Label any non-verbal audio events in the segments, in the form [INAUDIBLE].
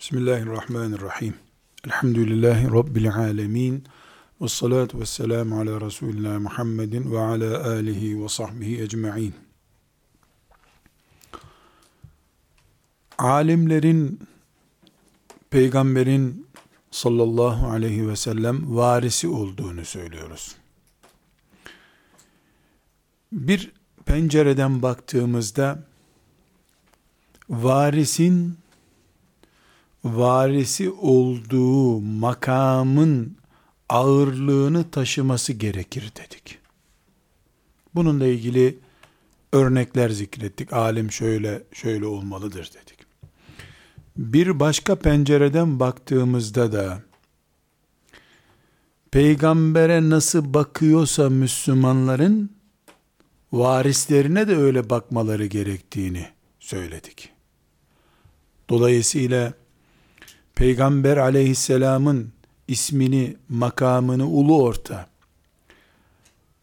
Bismillahirrahmanirrahim. Elhamdülillahi Rabbil alemin. Ve salatu ve selamu ala Resulina Muhammedin ve ala alihi ve sahbihi ecma'in. Alimlerin, peygamberin sallallahu aleyhi ve sellem varisi olduğunu söylüyoruz. Bir pencereden baktığımızda varisin varisi olduğu makamın ağırlığını taşıması gerekir dedik. Bununla ilgili örnekler zikrettik. Alim şöyle şöyle olmalıdır dedik. Bir başka pencereden baktığımızda da peygambere nasıl bakıyorsa Müslümanların varislerine de öyle bakmaları gerektiğini söyledik. Dolayısıyla Peygamber aleyhisselamın ismini, makamını ulu orta,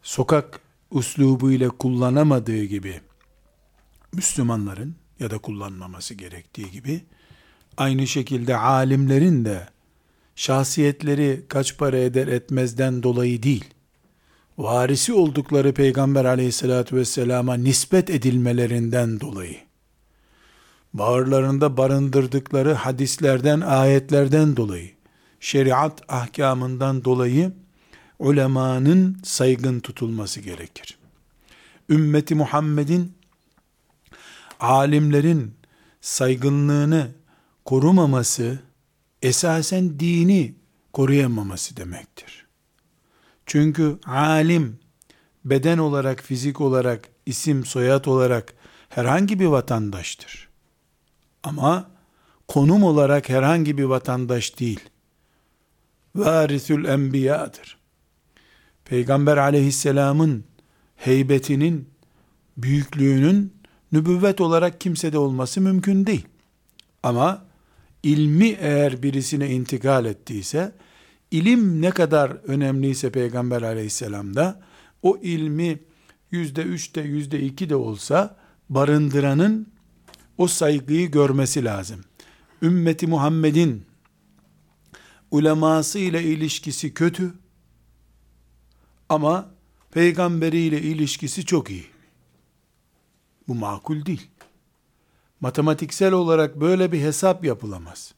sokak uslubu ile kullanamadığı gibi, Müslümanların ya da kullanmaması gerektiği gibi, aynı şekilde alimlerin de şahsiyetleri kaç para eder etmezden dolayı değil, varisi oldukları Peygamber aleyhissalatü vesselama nispet edilmelerinden dolayı, bağırlarında barındırdıkları hadislerden, ayetlerden dolayı, şeriat ahkamından dolayı ulemanın saygın tutulması gerekir. Ümmeti Muhammed'in alimlerin saygınlığını korumaması esasen dini koruyamaması demektir. Çünkü alim beden olarak, fizik olarak, isim, soyad olarak herhangi bir vatandaştır. Ama konum olarak herhangi bir vatandaş değil. Varisül enbiyadır. Peygamber aleyhisselamın heybetinin, büyüklüğünün nübüvvet olarak kimsede olması mümkün değil. Ama ilmi eğer birisine intikal ettiyse, ilim ne kadar önemliyse Peygamber aleyhisselamda, o ilmi yüzde üçte yüzde iki de olsa barındıranın o saygıyı görmesi lazım. Ümmeti Muhammed'in uleması ile ilişkisi kötü ama peygamberiyle ilişkisi çok iyi. Bu makul değil. Matematiksel olarak böyle bir hesap yapılamaz.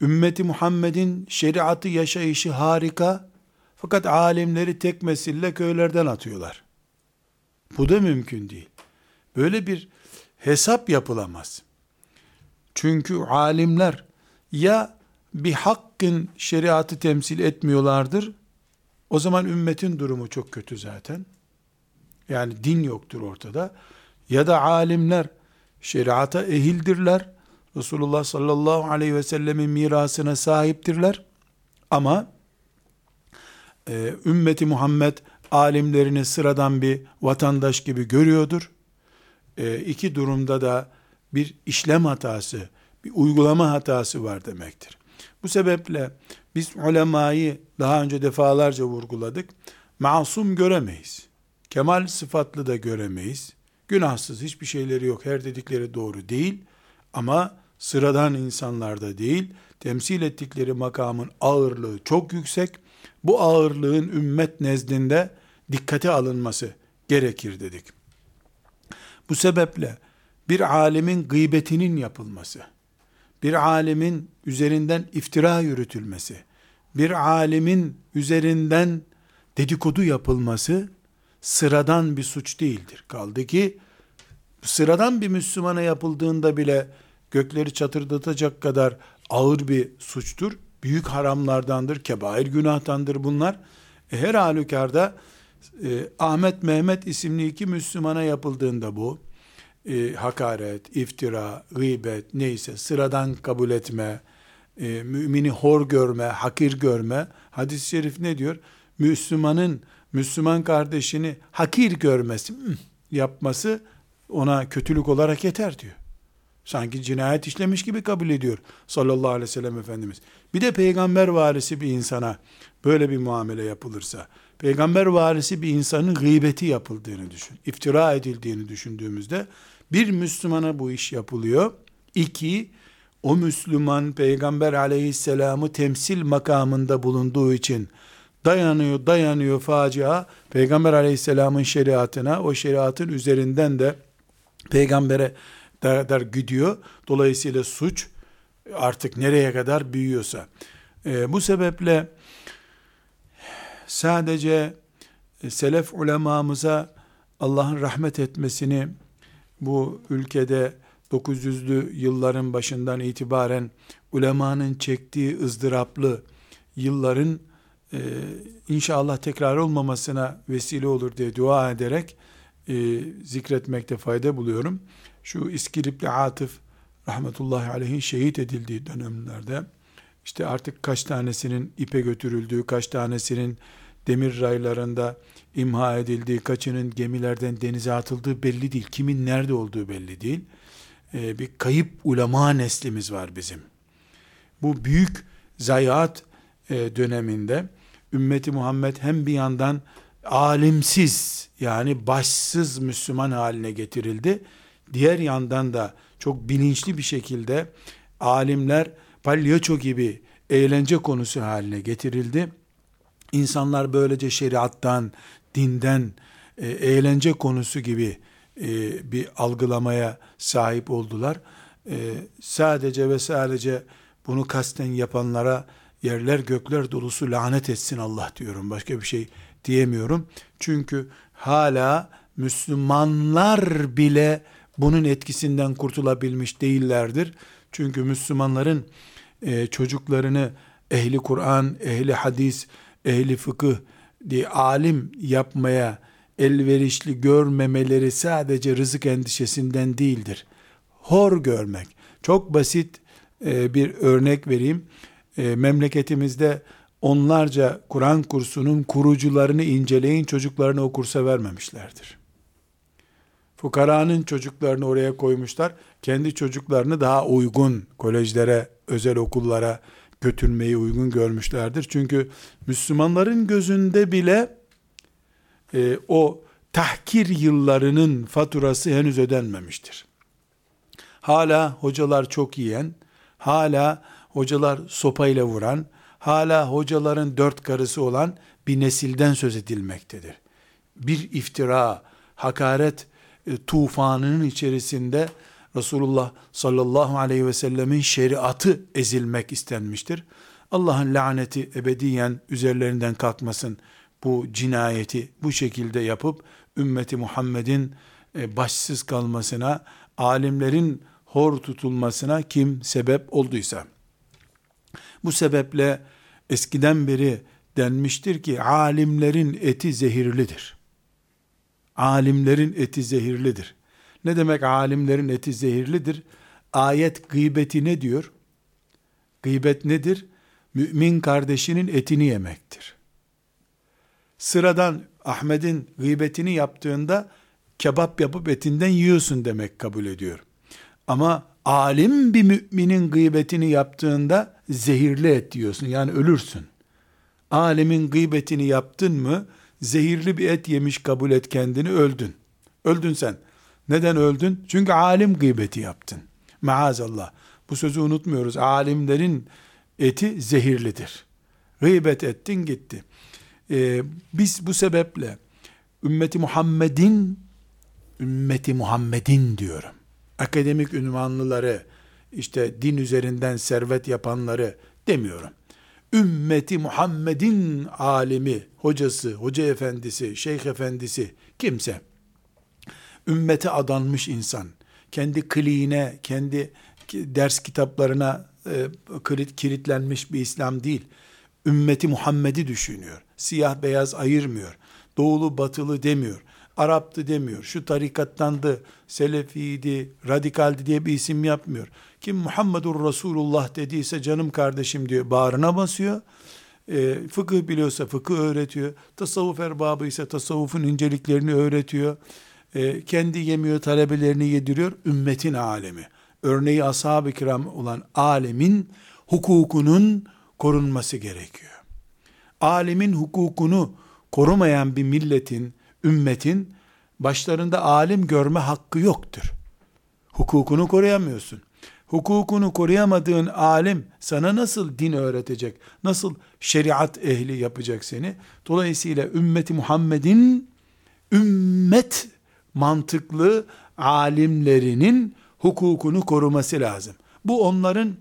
Ümmeti Muhammed'in şeriatı yaşayışı harika fakat alimleri tek mesille köylerden atıyorlar. Bu da mümkün değil. Böyle bir hesap yapılamaz. Çünkü alimler ya bir hakkın şeriatı temsil etmiyorlardır, o zaman ümmetin durumu çok kötü zaten. Yani din yoktur ortada. Ya da alimler şeriata ehildirler. Resulullah sallallahu aleyhi ve sellemin mirasına sahiptirler. Ama e, ümmeti Muhammed alimlerini sıradan bir vatandaş gibi görüyordur e, iki durumda da bir işlem hatası, bir uygulama hatası var demektir. Bu sebeple biz ulemayı daha önce defalarca vurguladık. Masum göremeyiz. Kemal sıfatlı da göremeyiz. Günahsız hiçbir şeyleri yok. Her dedikleri doğru değil. Ama sıradan insanlarda değil. Temsil ettikleri makamın ağırlığı çok yüksek. Bu ağırlığın ümmet nezdinde dikkate alınması gerekir dedik. Bu sebeple bir alemin gıybetinin yapılması, bir alemin üzerinden iftira yürütülmesi, bir alemin üzerinden dedikodu yapılması sıradan bir suç değildir. Kaldı ki sıradan bir Müslümana yapıldığında bile gökleri çatırdatacak kadar ağır bir suçtur. Büyük haramlardandır, kebair günahtandır bunlar. E, her halükarda e, Ahmet Mehmet isimli iki Müslümana yapıldığında bu e, hakaret, iftira, gıybet neyse sıradan kabul etme, e, mümini hor görme, hakir görme. Hadis-i şerif ne diyor? Müslümanın Müslüman kardeşini hakir görmesi, yapması ona kötülük olarak yeter diyor. Sanki cinayet işlemiş gibi kabul ediyor sallallahu aleyhi ve sellem Efendimiz. Bir de peygamber varisi bir insana böyle bir muamele yapılırsa, peygamber varisi bir insanın gıybeti yapıldığını düşün, iftira edildiğini düşündüğümüzde, bir Müslümana bu iş yapılıyor. İki, o Müslüman Peygamber aleyhisselamı temsil makamında bulunduğu için dayanıyor dayanıyor facia Peygamber aleyhisselamın şeriatına o şeriatın üzerinden de peygambere der, gidiyor. Dolayısıyla suç artık nereye kadar büyüyorsa. E, bu sebeple sadece selef ulemamıza Allah'ın rahmet etmesini bu ülkede 900'lü yılların başından itibaren ulemanın çektiği ızdıraplı yılların e, inşallah tekrar olmamasına vesile olur diye dua ederek e, zikretmekte fayda buluyorum. Şu İskilipli Atıf rahmetullahi aleyhin şehit edildiği dönemlerde işte artık kaç tanesinin ipe götürüldüğü, kaç tanesinin demir raylarında imha edildiği, kaçının gemilerden denize atıldığı belli değil. Kimin nerede olduğu belli değil. Ee, bir kayıp ulema neslimiz var bizim. Bu büyük zayiat e, döneminde ümmeti Muhammed hem bir yandan alimsiz yani başsız Müslüman haline getirildi. Diğer yandan da çok bilinçli bir şekilde alimler palyaço gibi eğlence konusu haline getirildi. İnsanlar böylece şeriattan, dinden, e, eğlence konusu gibi e, bir algılamaya sahip oldular. E, sadece ve sadece bunu kasten yapanlara yerler gökler dolusu lanet etsin Allah diyorum. Başka bir şey diyemiyorum. Çünkü hala Müslümanlar bile bunun etkisinden kurtulabilmiş değillerdir. Çünkü Müslümanların e, çocuklarını ehli Kur'an, ehli hadis, ehli fıkıh diye alim yapmaya elverişli görmemeleri sadece rızık endişesinden değildir. Hor görmek. Çok basit e, bir örnek vereyim. E, memleketimizde onlarca Kur'an kursunun kurucularını inceleyin çocuklarını o kursa vermemişlerdir. Fukaranın çocuklarını oraya koymuşlar. Kendi çocuklarını daha uygun kolejlere, özel okullara götürmeyi uygun görmüşlerdir. Çünkü Müslümanların gözünde bile e, o tahkir yıllarının faturası henüz ödenmemiştir. Hala hocalar çok yiyen, hala hocalar sopayla vuran, hala hocaların dört karısı olan bir nesilden söz edilmektedir. Bir iftira, hakaret e, tufanının içerisinde Resulullah sallallahu aleyhi ve sellemin şeriatı ezilmek istenmiştir. Allah'ın laneti ebediyen üzerlerinden kalkmasın bu cinayeti bu şekilde yapıp ümmeti Muhammed'in e, başsız kalmasına, alimlerin hor tutulmasına kim sebep olduysa. Bu sebeple eskiden beri denmiştir ki alimlerin eti zehirlidir. Alimlerin eti zehirlidir. Ne demek alimlerin eti zehirlidir? Ayet gıybeti ne diyor? Gıybet nedir? Mümin kardeşinin etini yemektir. Sıradan Ahmet'in gıybetini yaptığında kebap yapıp etinden yiyorsun demek kabul ediyor. Ama alim bir müminin gıybetini yaptığında zehirli et diyorsun. Yani ölürsün. Alemin gıybetini yaptın mı zehirli bir et yemiş kabul et kendini öldün. Öldün sen. Neden öldün? Çünkü alim gıybeti yaptın. Maazallah. Bu sözü unutmuyoruz. Alimlerin eti zehirlidir. Gıybet ettin gitti. Ee, biz bu sebeple ümmeti Muhammed'in ümmeti Muhammed'in diyorum. Akademik ünvanlıları, işte din üzerinden servet yapanları demiyorum. Ümmeti Muhammed'in alimi, hocası, hoca efendisi, şeyh efendisi, kimse ümmete adanmış insan, kendi kliğine, kendi ders kitaplarına e, kilitlenmiş bir İslam değil. Ümmeti Muhammed'i düşünüyor. Siyah beyaz ayırmıyor. Doğulu batılı demiyor. Arap'tı demiyor. Şu tarikattandı, selefiydi, radikaldi diye bir isim yapmıyor. Kim Muhammedur Resulullah dediyse canım kardeşim diyor. Bağrına basıyor. E, fıkıh biliyorsa fıkıh öğretiyor. Tasavvuf erbabı ise tasavvufun inceliklerini öğretiyor. E, kendi yemiyor, talebelerini yediriyor. Ümmetin alemi. Örneği ashab-ı kiram olan alemin hukukunun korunması gerekiyor. Alemin hukukunu korumayan bir milletin, ümmetin başlarında alim görme hakkı yoktur. Hukukunu koruyamıyorsun. hukukunu koruyamadığın alim sana nasıl din öğretecek? Nasıl şeriat ehli yapacak seni? Dolayısıyla ümmeti Muhammed'in ümmet mantıklı alimlerinin hukukunu koruması lazım. Bu onların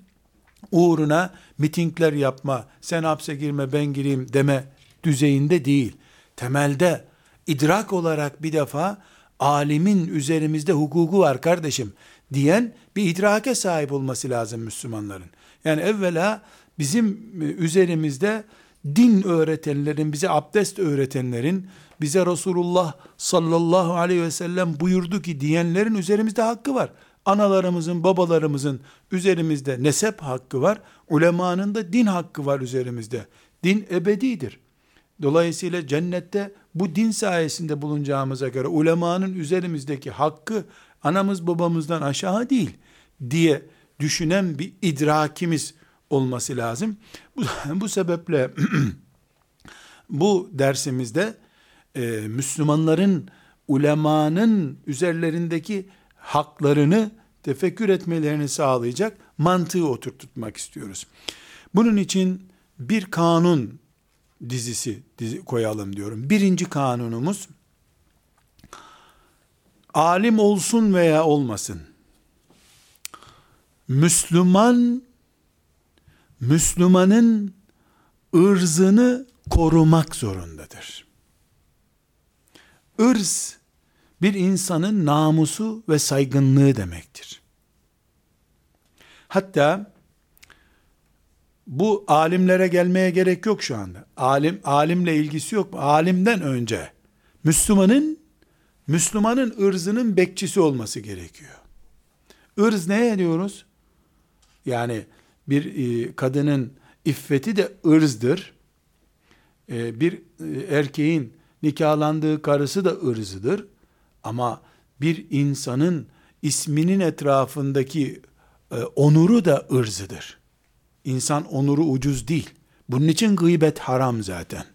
uğruna mitingler yapma, sen hapse girme ben gireyim deme düzeyinde değil. Temelde idrak olarak bir defa alimin üzerimizde hukuku var kardeşim diyen bir idrake sahip olması lazım Müslümanların. Yani evvela bizim üzerimizde din öğretenlerin, bize abdest öğretenlerin, bize Resulullah sallallahu aleyhi ve sellem buyurdu ki diyenlerin üzerimizde hakkı var. Analarımızın, babalarımızın üzerimizde nesep hakkı var. Ulemanın da din hakkı var üzerimizde. Din ebedidir. Dolayısıyla cennette bu din sayesinde bulunacağımıza göre ulemanın üzerimizdeki hakkı anamız babamızdan aşağı değil diye düşünen bir idrakimiz olması lazım. Bu, [LAUGHS] bu sebeple [CLEARS THROAT] bu dersimizde e, Müslümanların ulemanın üzerlerindeki haklarını tefekkür etmelerini sağlayacak mantığı oturtmak istiyoruz. Bunun için bir kanun dizisi dizi koyalım diyorum. Birinci kanunumuz alim olsun veya olmasın. Müslüman Müslümanın ırzını korumak zorundadır. Irz bir insanın namusu ve saygınlığı demektir. Hatta bu alimlere gelmeye gerek yok şu anda. Alim alimle ilgisi yok. Alimden önce Müslümanın Müslümanın ırzının bekçisi olması gerekiyor. Irz ne diyoruz? Yani bir e, kadının iffeti de ırzdır. E, bir e, erkeğin nikahlandığı karısı da ırzıdır. Ama bir insanın isminin etrafındaki e, onuru da ırzıdır. İnsan onuru ucuz değil. Bunun için gıybet haram zaten.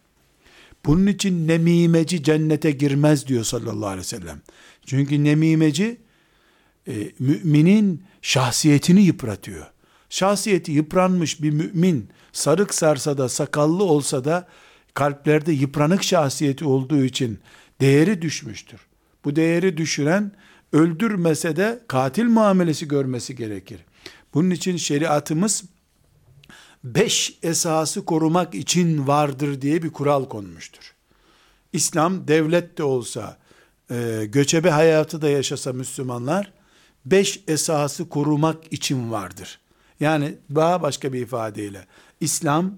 Bunun için nemimeci cennete girmez diyor sallallahu aleyhi ve sellem. Çünkü nemimeci e, müminin şahsiyetini yıpratıyor. Şahsiyeti yıpranmış bir mümin sarık sarsa da sakallı olsa da kalplerde yıpranık şahsiyeti olduğu için değeri düşmüştür. Bu değeri düşüren öldürmese de katil muamelesi görmesi gerekir. Bunun için şeriatımız beş esası korumak için vardır diye bir kural konmuştur. İslam devlet de olsa, e, göçebe hayatı da yaşasa Müslümanlar, beş esası korumak için vardır. Yani daha başka bir ifadeyle, İslam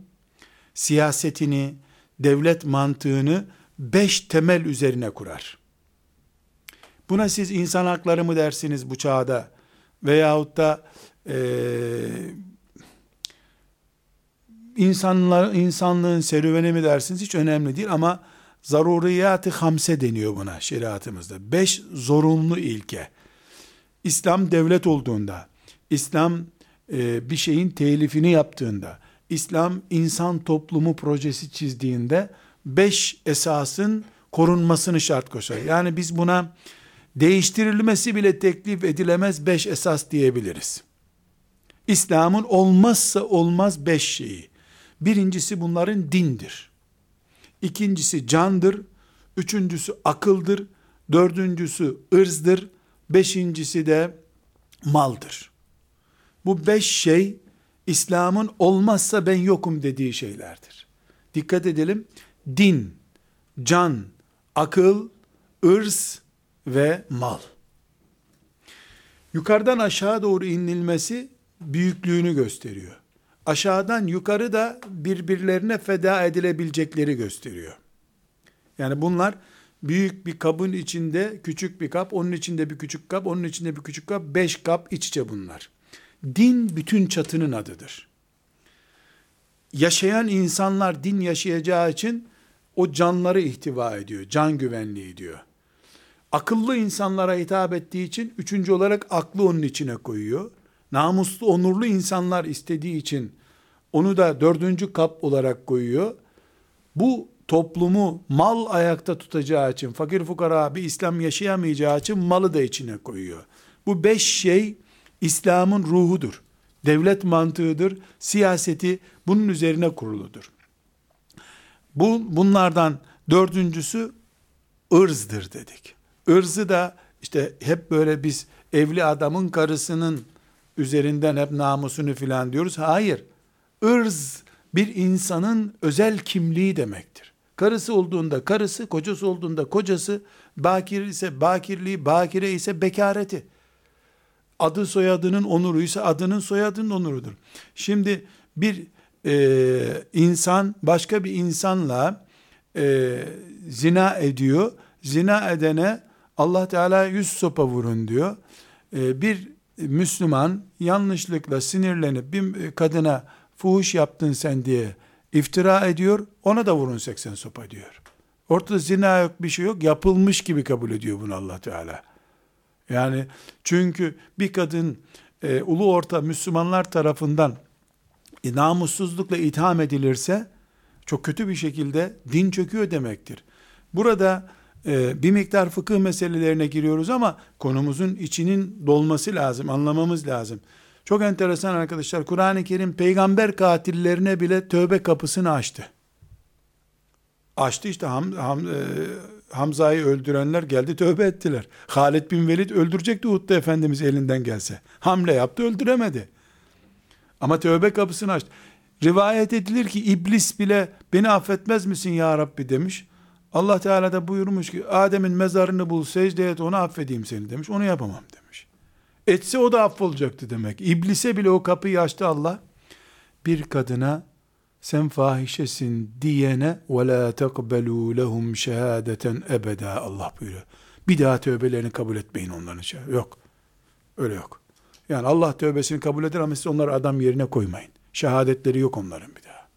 siyasetini, devlet mantığını beş temel üzerine kurar. Buna siz insan hakları mı dersiniz bu çağda? Veyahut da e, insanlar, insanlığın serüveni mi dersiniz hiç önemli değil ama zaruriyat-ı hamse deniyor buna şeriatımızda. Beş zorunlu ilke. İslam devlet olduğunda, İslam e, bir şeyin telifini yaptığında, İslam insan toplumu projesi çizdiğinde beş esasın korunmasını şart koşar. Yani biz buna değiştirilmesi bile teklif edilemez beş esas diyebiliriz. İslam'ın olmazsa olmaz beş şeyi. Birincisi bunların dindir. İkincisi candır. Üçüncüsü akıldır. Dördüncüsü ırzdır. Beşincisi de maldır. Bu beş şey İslam'ın olmazsa ben yokum dediği şeylerdir. Dikkat edelim. Din, can, akıl, ırz ve mal. Yukarıdan aşağı doğru inilmesi büyüklüğünü gösteriyor. Aşağıdan yukarı da birbirlerine feda edilebilecekleri gösteriyor. Yani bunlar büyük bir kabın içinde küçük bir kap, onun içinde bir küçük kap, onun içinde bir küçük kap, beş kap iç içe bunlar. Din bütün çatının adıdır. Yaşayan insanlar din yaşayacağı için o canları ihtiva ediyor, can güvenliği diyor. Akıllı insanlara hitap ettiği için üçüncü olarak aklı onun içine koyuyor. Namuslu, onurlu insanlar istediği için onu da dördüncü kap olarak koyuyor. Bu toplumu mal ayakta tutacağı için, fakir fukara bir İslam yaşayamayacağı için malı da içine koyuyor. Bu beş şey İslam'ın ruhudur. Devlet mantığıdır. Siyaseti bunun üzerine kuruludur. Bu, bunlardan dördüncüsü ırzdır dedik. Irzı da işte hep böyle biz evli adamın karısının üzerinden hep namusunu filan diyoruz. Hayır. Irz bir insanın özel kimliği demektir. Karısı olduğunda karısı, kocası olduğunda kocası, bakir ise bakirliği, bakire ise bekareti. Adı soyadının onuru ise adının soyadının onurudur. Şimdi bir e, insan başka bir insanla e, zina ediyor. Zina edene Allah Teala yüz sopa vurun diyor. E, bir Müslüman yanlışlıkla sinirlenip bir kadına fuhuş yaptın sen diye iftira ediyor. Ona da vurun 80 sopa diyor. Ortada zina yok bir şey yok. Yapılmış gibi kabul ediyor bunu Allah Teala. Yani çünkü bir kadın e, ulu orta Müslümanlar tarafından e, namussuzlukla itham edilirse çok kötü bir şekilde din çöküyor demektir. Burada e, bir miktar fıkıh meselelerine giriyoruz ama konumuzun içinin dolması lazım, anlamamız lazım. Çok enteresan arkadaşlar. Kur'an-ı Kerim peygamber katillerine bile tövbe kapısını açtı. Açtı işte Ham, Ham, e, Hamza'yı öldürenler geldi tövbe ettiler. Halid bin Velid öldürecekti Uhud'da Efendimiz elinden gelse. Hamle yaptı öldüremedi. Ama tövbe kapısını açtı. Rivayet edilir ki iblis bile beni affetmez misin ya Rabbi demiş. Allah Teala da buyurmuş ki Adem'in mezarını bul secde et onu affedeyim seni demiş. Onu yapamam demiş. Etse o da affolacaktı demek. İblise bile o kapıyı açtı Allah. Bir kadına sen fahişesin diyene ve la tekbelu lehum şehadeten ebeda Allah buyuruyor. Bir daha tövbelerini kabul etmeyin onların şey. Yok. Öyle yok. Yani Allah tövbesini kabul eder ama siz onları adam yerine koymayın. Şehadetleri yok onların bir daha.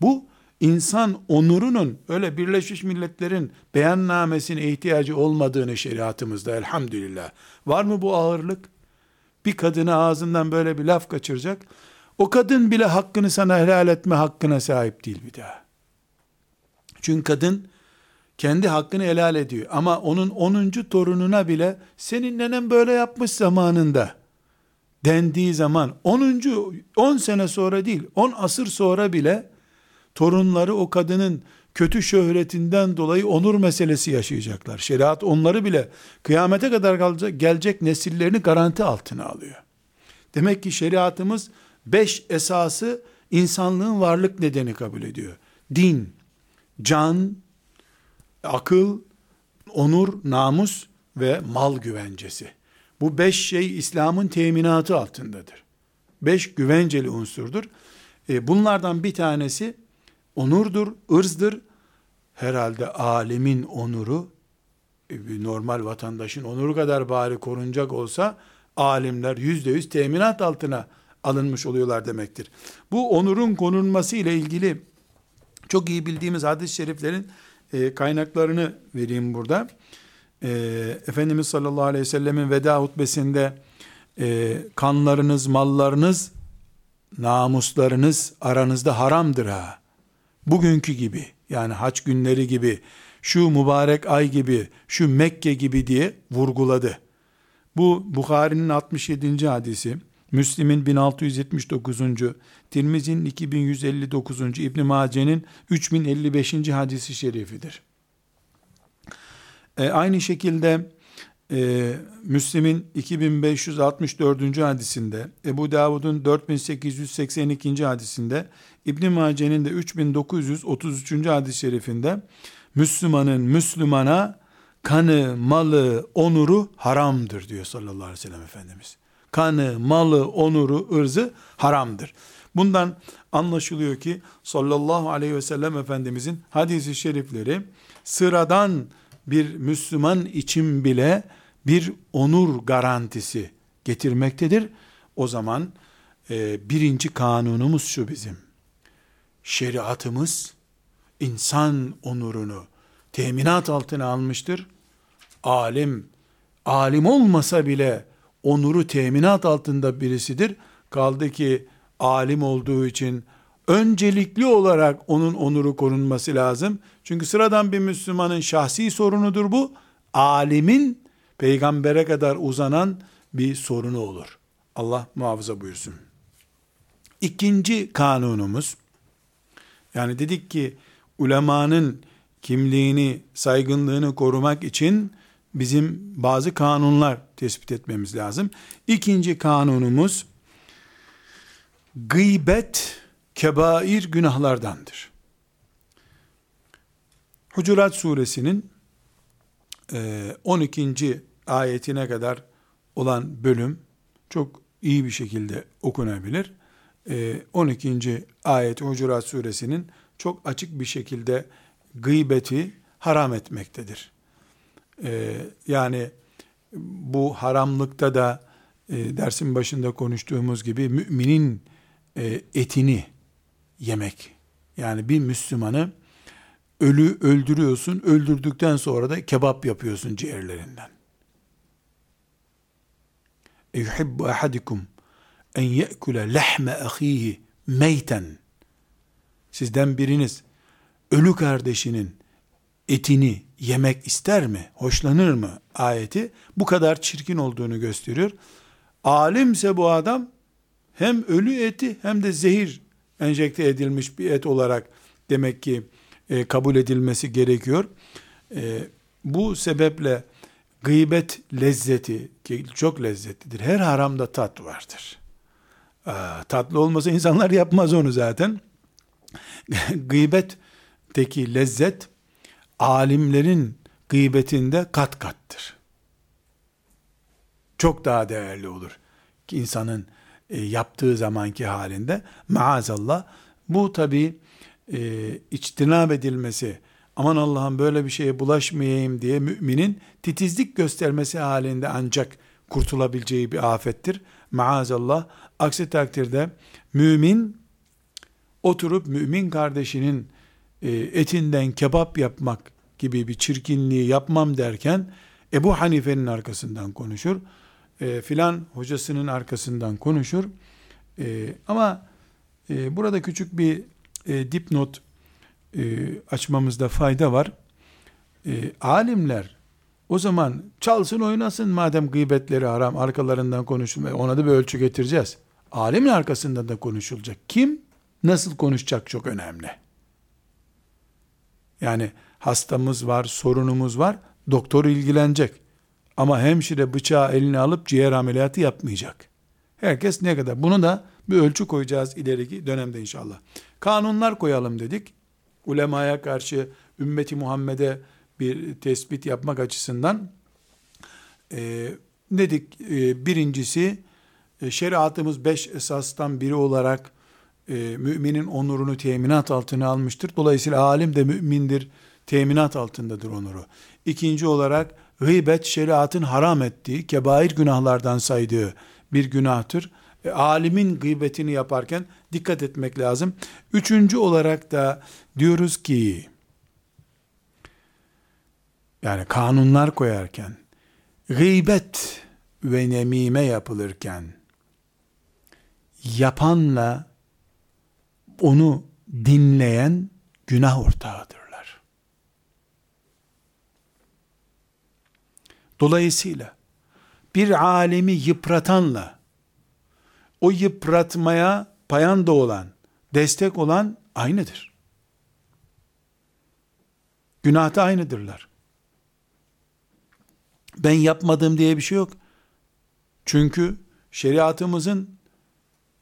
Bu insan onurunun öyle Birleşmiş Milletler'in beyannamesine ihtiyacı olmadığını şeriatımızda elhamdülillah. Var mı bu ağırlık? Bir kadına ağzından böyle bir laf kaçıracak. O kadın bile hakkını sana helal etme hakkına sahip değil bir daha. Çünkü kadın kendi hakkını helal ediyor. Ama onun 10. torununa bile senin nenem böyle yapmış zamanında dendiği zaman 10. 10 sene sonra değil 10 asır sonra bile torunları o kadının kötü şöhretinden dolayı onur meselesi yaşayacaklar. Şeriat onları bile kıyamete kadar gelecek nesillerini garanti altına alıyor. Demek ki şeriatımız beş esası insanlığın varlık nedeni kabul ediyor. Din, can, akıl, onur, namus ve mal güvencesi. Bu beş şey İslam'ın teminatı altındadır. Beş güvenceli unsurdur. E, bunlardan bir tanesi onurdur, ırzdır. Herhalde alemin onuru, e, bir normal vatandaşın onuru kadar bari korunacak olsa, alimler yüzde yüz teminat altına alınmış oluyorlar demektir. Bu onurun konulması ile ilgili çok iyi bildiğimiz hadis-i şeriflerin e, kaynaklarını vereyim burada. E, Efendimiz sallallahu aleyhi ve sellemin veda hutbesinde e, kanlarınız, mallarınız, namuslarınız aranızda haramdır ha. Bugünkü gibi yani haç günleri gibi, şu mübarek ay gibi, şu Mekke gibi diye vurguladı. Bu Bukhari'nin 67. hadisi. Müslim'in 1679. Tirmizi'nin 2159. İbn Mace'nin 3055. hadisi şerifidir. E, aynı şekilde e, Müslim'in 2564. hadisinde, Ebu Davud'un 4882. hadisinde, İbn Mace'nin de 3933. hadis-i şerifinde Müslümanın Müslümana kanı, malı, onuru haramdır diyor sallallahu aleyhi ve sellem Efendimiz kanı, malı, onuru, ırzı haramdır. Bundan anlaşılıyor ki sallallahu aleyhi ve sellem Efendimizin hadisi şerifleri sıradan bir Müslüman için bile bir onur garantisi getirmektedir. O zaman e, birinci kanunumuz şu bizim. Şeriatımız insan onurunu teminat altına almıştır. Alim, alim olmasa bile onuru teminat altında birisidir. Kaldı ki alim olduğu için öncelikli olarak onun onuru korunması lazım. Çünkü sıradan bir Müslümanın şahsi sorunudur bu. Alimin peygambere kadar uzanan bir sorunu olur. Allah muhafaza buyursun. İkinci kanunumuz, yani dedik ki ulemanın kimliğini, saygınlığını korumak için bizim bazı kanunlar tespit etmemiz lazım. İkinci kanunumuz gıybet kebair günahlardandır. Hucurat suresinin 12. E, ayetine kadar olan bölüm çok iyi bir şekilde okunabilir. 12. E, ayet Hucurat suresinin çok açık bir şekilde gıybeti haram etmektedir. E, yani bu haramlıkta da dersin başında konuştuğumuz gibi müminin etini yemek. Yani bir Müslümanı ölü öldürüyorsun, öldürdükten sonra da kebap yapıyorsun ciğerlerinden. Eyuhibbu ahadikum en ye'kule lehme ahihi meyten. Sizden biriniz ölü kardeşinin etini yemek ister mi? Hoşlanır mı? Ayeti bu kadar çirkin olduğunu gösteriyor. Alimse bu adam hem ölü eti hem de zehir enjekte edilmiş bir et olarak demek ki e, kabul edilmesi gerekiyor. E, bu sebeple gıybet lezzeti ki çok lezzetlidir. Her haramda tat vardır. E, tatlı olmasa insanlar yapmaz onu zaten. [LAUGHS] Gıybetteki lezzet alimlerin gıybetinde kat kattır. Çok daha değerli olur ki insanın e, yaptığı zamanki halinde maazallah bu tabi e, içtinab edilmesi, aman Allah'ım böyle bir şeye bulaşmayayım diye müminin titizlik göstermesi halinde ancak kurtulabileceği bir afettir. Maazallah. Aksi takdirde mümin oturup mümin kardeşinin e, etinden kebap yapmak gibi bir çirkinliği yapmam derken Ebu Hanife'nin arkasından konuşur. E, filan hocasının arkasından konuşur. E, ama e, burada küçük bir e, dipnot e, açmamızda fayda var. E, alimler o zaman çalsın oynasın madem gıybetleri haram arkalarından konuşulmaya ona da bir ölçü getireceğiz. Alimin arkasından da konuşulacak. Kim nasıl konuşacak çok önemli. Yani hastamız var, sorunumuz var, doktor ilgilenecek. Ama hemşire bıçağı eline alıp ciğer ameliyatı yapmayacak. Herkes ne kadar? Bunu da bir ölçü koyacağız ileriki dönemde inşallah. Kanunlar koyalım dedik. Ulemaya karşı ümmeti Muhammed'e bir tespit yapmak açısından e, dedik e, birincisi e, şeriatımız beş esastan biri olarak e, müminin onurunu teminat altına almıştır. Dolayısıyla alim de mümindir, teminat altındadır onuru. İkinci olarak gıybet şeriatın haram ettiği, kebair günahlardan saydığı bir günahtır. E, alimin gıybetini yaparken dikkat etmek lazım. Üçüncü olarak da diyoruz ki yani kanunlar koyarken gıybet ve nemime yapılırken yapanla onu dinleyen günah ortağıdırlar. Dolayısıyla bir alemi yıpratanla o yıpratmaya payanda olan, destek olan aynıdır. Günahta aynıdırlar. Ben yapmadım diye bir şey yok. Çünkü şeriatımızın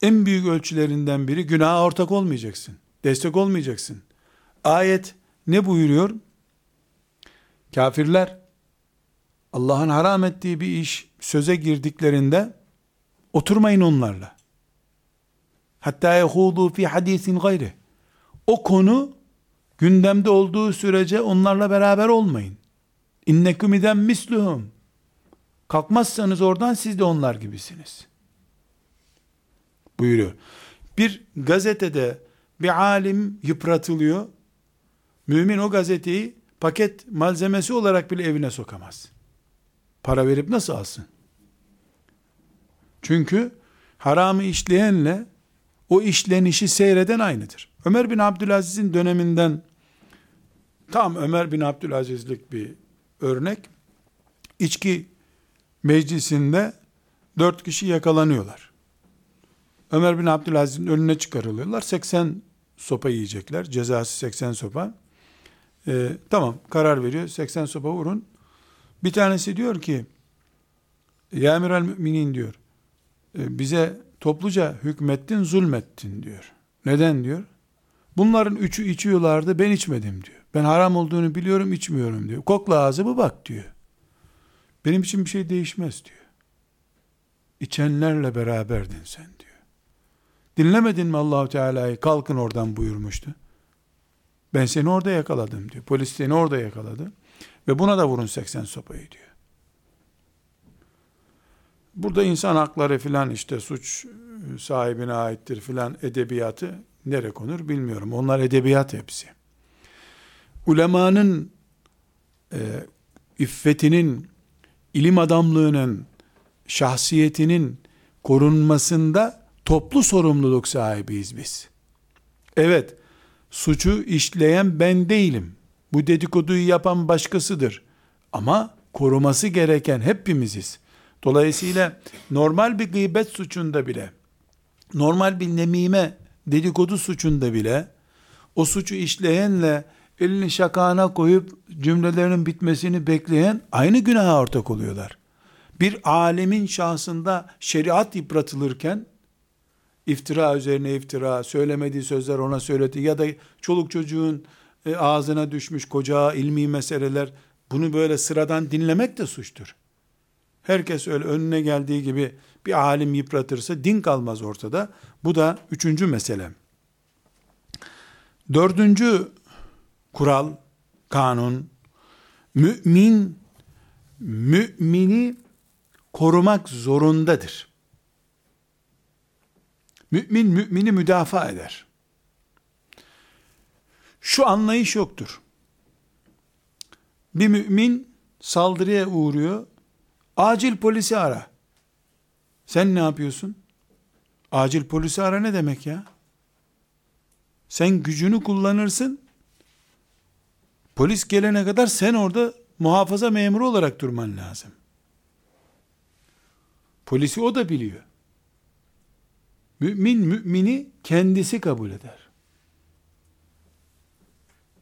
en büyük ölçülerinden biri günaha ortak olmayacaksın. Destek olmayacaksın. Ayet ne buyuruyor? Kafirler Allah'ın haram ettiği bir iş söze girdiklerinde Oturmayın onlarla. Hatta yehudu fi hadisin gayri. O konu gündemde olduğu sürece onlarla beraber olmayın. İnneküm iden misluhum. Kalkmazsanız oradan siz de onlar gibisiniz. Buyuruyor. Bir gazetede bir alim yıpratılıyor. Mümin o gazeteyi paket malzemesi olarak bile evine sokamaz. Para verip nasıl alsın? Çünkü haramı işleyenle o işlenişi seyreden aynıdır. Ömer bin Abdülaziz'in döneminden tam Ömer bin Abdülaziz'lik bir örnek. İçki meclisinde Dört kişi yakalanıyorlar. Ömer bin Abdülaziz'in önüne çıkarılıyorlar. 80 sopa yiyecekler. Cezası 80 sopa. Ee, tamam karar veriyor. 80 sopa vurun. Bir tanesi diyor ki Ya emiral müminin diyor. E, bize topluca hükmettin, zulmettin diyor. Neden diyor? Bunların üçü içiyorlardı, ben içmedim diyor. Ben haram olduğunu biliyorum, içmiyorum diyor. Kokla ağzımı bak diyor. Benim için bir şey değişmez diyor. İçenlerle beraberdin sen diyor. Dinlemedin mi Allahu Teala'yı? Kalkın oradan buyurmuştu. Ben seni orada yakaladım diyor. Polis seni orada yakaladı. Ve buna da vurun 80 sopayı diyor. Burada insan hakları filan işte suç sahibine aittir filan edebiyatı nere konur bilmiyorum. Onlar edebiyat hepsi. Ulemanın e, iffetinin, ilim adamlığının, şahsiyetinin korunmasında toplu sorumluluk sahibiyiz biz. Evet, suçu işleyen ben değilim. Bu dedikoduyu yapan başkasıdır. Ama koruması gereken hepimiziz. Dolayısıyla normal bir gıybet suçunda bile, normal bir nemime, dedikodu suçunda bile, o suçu işleyenle elini şakağına koyup cümlelerinin bitmesini bekleyen aynı günaha ortak oluyorlar. Bir alemin şahsında şeriat yıpratılırken, iftira üzerine iftira, söylemediği sözler ona söyledi ya da çoluk çocuğun e, ağzına düşmüş koca ilmi meseleler, bunu böyle sıradan dinlemek de suçtur. Herkes öyle önüne geldiği gibi bir alim yıpratırsa din kalmaz ortada. Bu da üçüncü mesele. Dördüncü kural, kanun, mümin, mümini korumak zorundadır. Mümin, mümini müdafaa eder. Şu anlayış yoktur. Bir mümin saldırıya uğruyor, Acil polisi ara. Sen ne yapıyorsun? Acil polisi ara ne demek ya? Sen gücünü kullanırsın. Polis gelene kadar sen orada muhafaza memuru olarak durman lazım. Polisi o da biliyor. Mümin mümini kendisi kabul eder.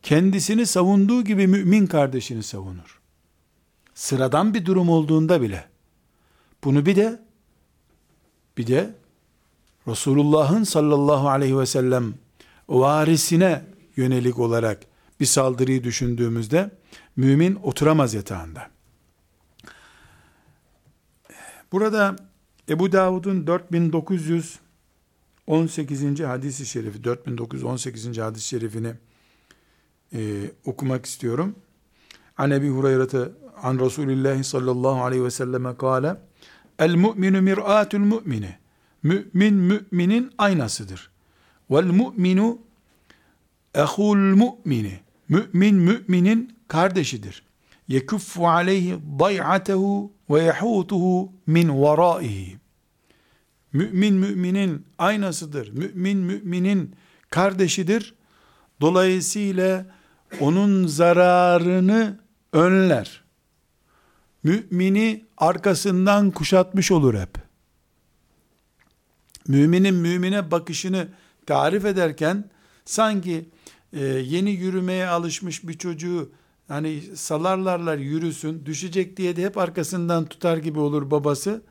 Kendisini savunduğu gibi mümin kardeşini savunur sıradan bir durum olduğunda bile bunu bir de bir de Resulullah'ın sallallahu aleyhi ve sellem varisine yönelik olarak bir saldırıyı düşündüğümüzde mümin oturamaz yatağında. Burada Ebu Davud'un 4918. hadisi şerifi, 4918. hadis-i şerifini e, okumak istiyorum. An Ebi Hureyre'te an Resulillahi sallallahu aleyhi ve selleme kâle El mu'minu mir'atul mu'mini Mümin müminin aynasıdır. Vel mu'minu ehul mu'mini Mümin müminin kardeşidir. Yekuffu aleyhi day'atehu ve yehutuhu min varaihi. Mümin müminin aynasıdır. Mümin müminin kardeşidir. Dolayısıyla onun zararını önler mümini arkasından kuşatmış olur hep. Müminin mümine bakışını tarif ederken sanki e, yeni yürümeye alışmış bir çocuğu hani salarlarlar yürüsün düşecek diye de hep arkasından tutar gibi olur babası.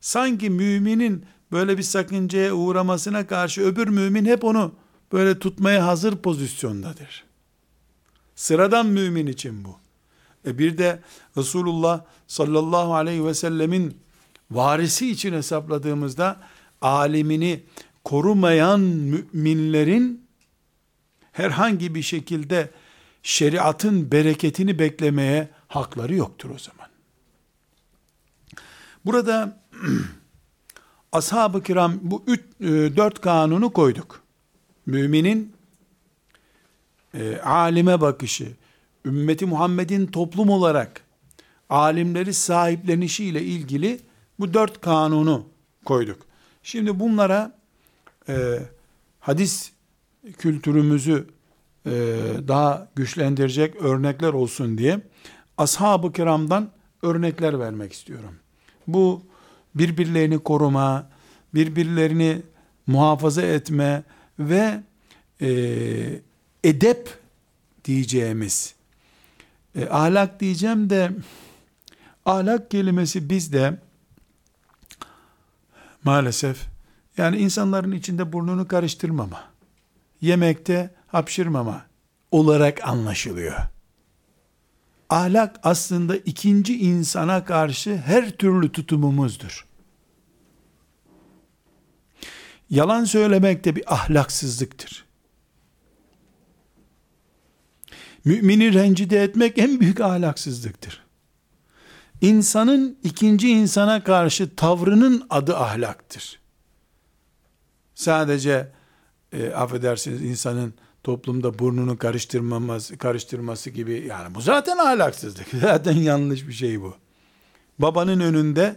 Sanki müminin böyle bir sakıncaya uğramasına karşı öbür mümin hep onu böyle tutmaya hazır pozisyondadır. Sıradan mümin için bu. E bir de Resulullah sallallahu aleyhi ve sellemin varisi için hesapladığımızda alimini korumayan müminlerin herhangi bir şekilde şeriatın bereketini beklemeye hakları yoktur o zaman. Burada [CLEARS THROAT] ashab-ı kiram bu üç, e, dört kanunu koyduk. Müminin e, alime bakışı, ümmeti Muhammed'in toplum olarak alimleri sahiplenişiyle ilgili bu dört kanunu koyduk. Şimdi bunlara e, hadis kültürümüzü e, daha güçlendirecek örnekler olsun diye ashab-ı kiramdan örnekler vermek istiyorum. Bu birbirlerini koruma, birbirlerini muhafaza etme ve e, edep diyeceğimiz, e, ahlak diyeceğim de, ahlak kelimesi bizde maalesef yani insanların içinde burnunu karıştırmama, yemekte hapşırmama olarak anlaşılıyor. Ahlak aslında ikinci insana karşı her türlü tutumumuzdur. Yalan söylemek de bir ahlaksızlıktır. Mümini rencide etmek en büyük ahlaksızlıktır. İnsanın ikinci insana karşı tavrının adı ahlaktır. Sadece e, affedersiniz insanın toplumda burnunu karıştırmaması, karıştırması gibi yani bu zaten ahlaksızlık. [LAUGHS] Zaten yanlış bir şey bu. Babanın önünde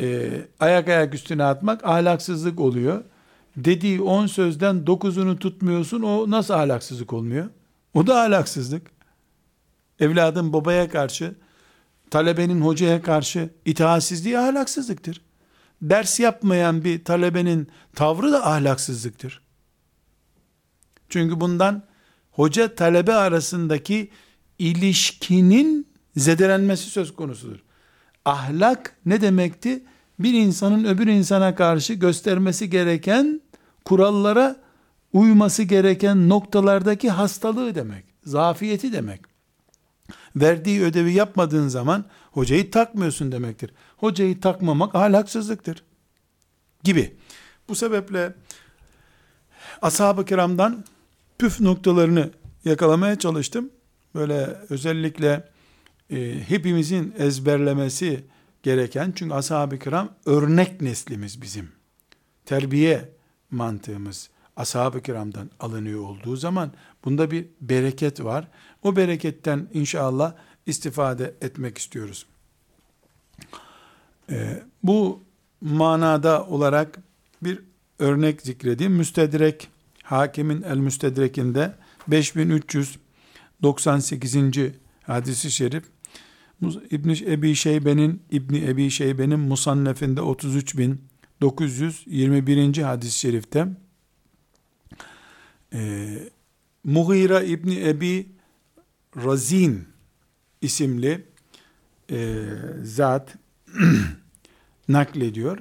e, ayak ayak üstüne atmak ahlaksızlık oluyor. Dediği on sözden dokuzunu tutmuyorsun o nasıl ahlaksızlık olmuyor? O da ahlaksızlık. Evladın babaya karşı, talebenin hocaya karşı itaatsizliği ahlaksızlıktır. Ders yapmayan bir talebenin tavrı da ahlaksızlıktır. Çünkü bundan hoca talebe arasındaki ilişkinin zedelenmesi söz konusudur. Ahlak ne demekti? Bir insanın öbür insana karşı göstermesi gereken kurallara uyması gereken noktalardaki hastalığı demek. Zafiyeti demek. Verdiği ödevi yapmadığın zaman hocayı takmıyorsun demektir. Hocayı takmamak ahlaksızlıktır. Gibi. Bu sebeple ashab-ı kiramdan püf noktalarını yakalamaya çalıştım. Böyle özellikle e, hepimizin ezberlemesi gereken çünkü ashab-ı kiram örnek neslimiz bizim. Terbiye mantığımız ashab-ı kiramdan alınıyor olduğu zaman bunda bir bereket var. O bereketten inşallah istifade etmek istiyoruz. Ee, bu manada olarak bir örnek zikredeyim. Müstedrek Hakimin El Müstedrek'inde 5398. hadisi şerif İbn Ebi Şeybe'nin İbn Ebi Şeybe'nin Musannef'inde 33921. hadis-i şerifte e, Mughira İbni Ebi Razin isimli e, zat [CLEARS THROAT] naklediyor.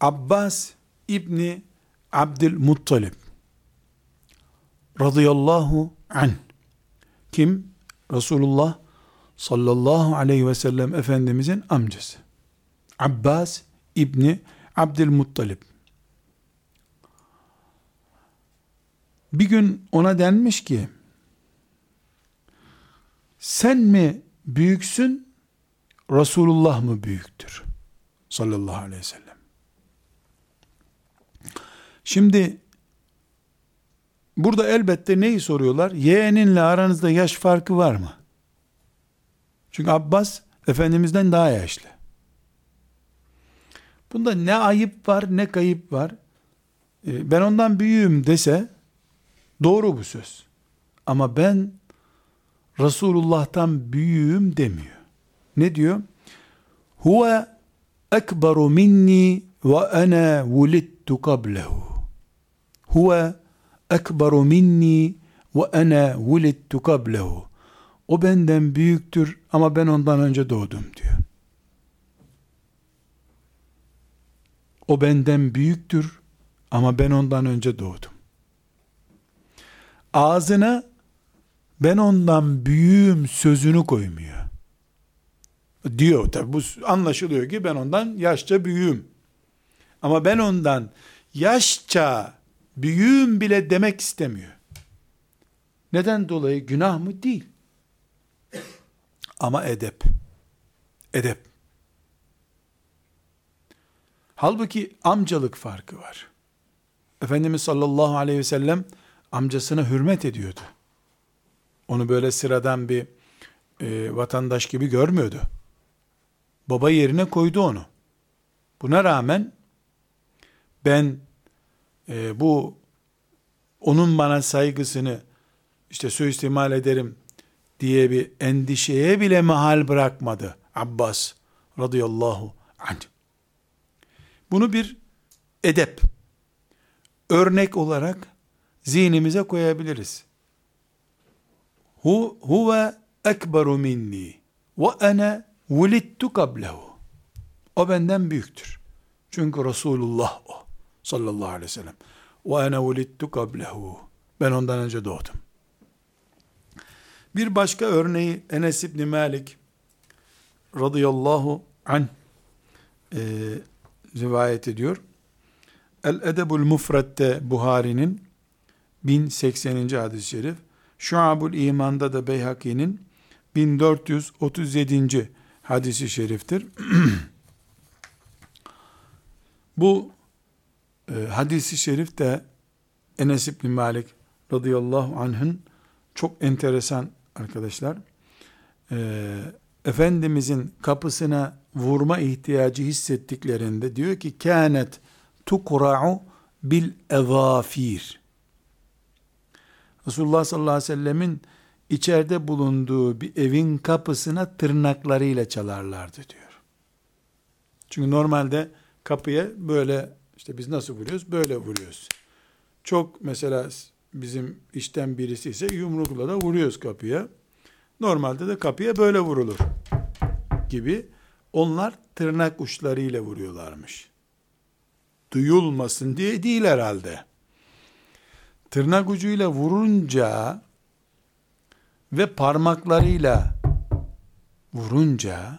Abbas İbni Abdülmuttalib radıyallahu an kim? Resulullah sallallahu aleyhi ve sellem Efendimizin amcası. Abbas İbni Abdülmuttalib Bir gün ona denmiş ki, sen mi büyüksün, Resulullah mı büyüktür? Sallallahu aleyhi ve sellem. Şimdi, burada elbette neyi soruyorlar? Yeğeninle aranızda yaş farkı var mı? Çünkü Abbas, Efendimiz'den daha yaşlı. Bunda ne ayıp var, ne kayıp var. Ee, ben ondan büyüğüm dese, Doğru bu söz. Ama ben Resulullah'tan büyüğüm demiyor. Ne diyor? Huve ekberu minni ve ana vulittu kablehu. Huve ekberu minni ve ana vulittu kablehu. O benden büyüktür ama ben ondan önce doğdum diyor. O benden büyüktür ama ben ondan önce doğdum ağzına ben ondan büyüğüm sözünü koymuyor. Diyor tabi bu anlaşılıyor ki ben ondan yaşça büyüğüm. Ama ben ondan yaşça büyüğüm bile demek istemiyor. Neden dolayı günah mı? Değil. Ama edep. Edep. Halbuki amcalık farkı var. Efendimiz sallallahu aleyhi ve sellem amcasına hürmet ediyordu. Onu böyle sıradan bir e, vatandaş gibi görmüyordu. Baba yerine koydu onu. Buna rağmen ben e, bu onun bana saygısını işte suistimal ederim diye bir endişeye bile mahal bırakmadı Abbas radıyallahu anh. Bunu bir edep, örnek olarak zihnimize koyabiliriz. Hu huve ekberu minni ve ene vulittu kablehu. O benden büyüktür. Çünkü Resulullah o sallallahu aleyhi ve sellem. Ve ene vulittu kablehu. Ben ondan önce doğdum. Bir başka örneği Enes İbni Malik radıyallahu anh e, rivayet ediyor. El Edebul Mufret'te Buhari'nin 1080. hadis-i şerif, Şuabul İman'da da Beyhaki'nin 1437. hadisi şeriftir. [CLEARS THROAT] Bu e, hadisi şerif de Enes İbni Malik radıyallahu anh'ın çok enteresan arkadaşlar. E, Efendimizin kapısına vurma ihtiyacı hissettiklerinde diyor ki kânet tukra'u bil evafir. Resulullah sallallahu aleyhi ve sellemin içeride bulunduğu bir evin kapısına tırnaklarıyla çalarlardı diyor. Çünkü normalde kapıya böyle işte biz nasıl vuruyoruz? Böyle vuruyoruz. Çok mesela bizim işten birisi ise yumrukla da vuruyoruz kapıya. Normalde de kapıya böyle vurulur gibi. Onlar tırnak uçlarıyla vuruyorlarmış. Duyulmasın diye değil herhalde. Tırnak ucuyla vurunca ve parmaklarıyla vurunca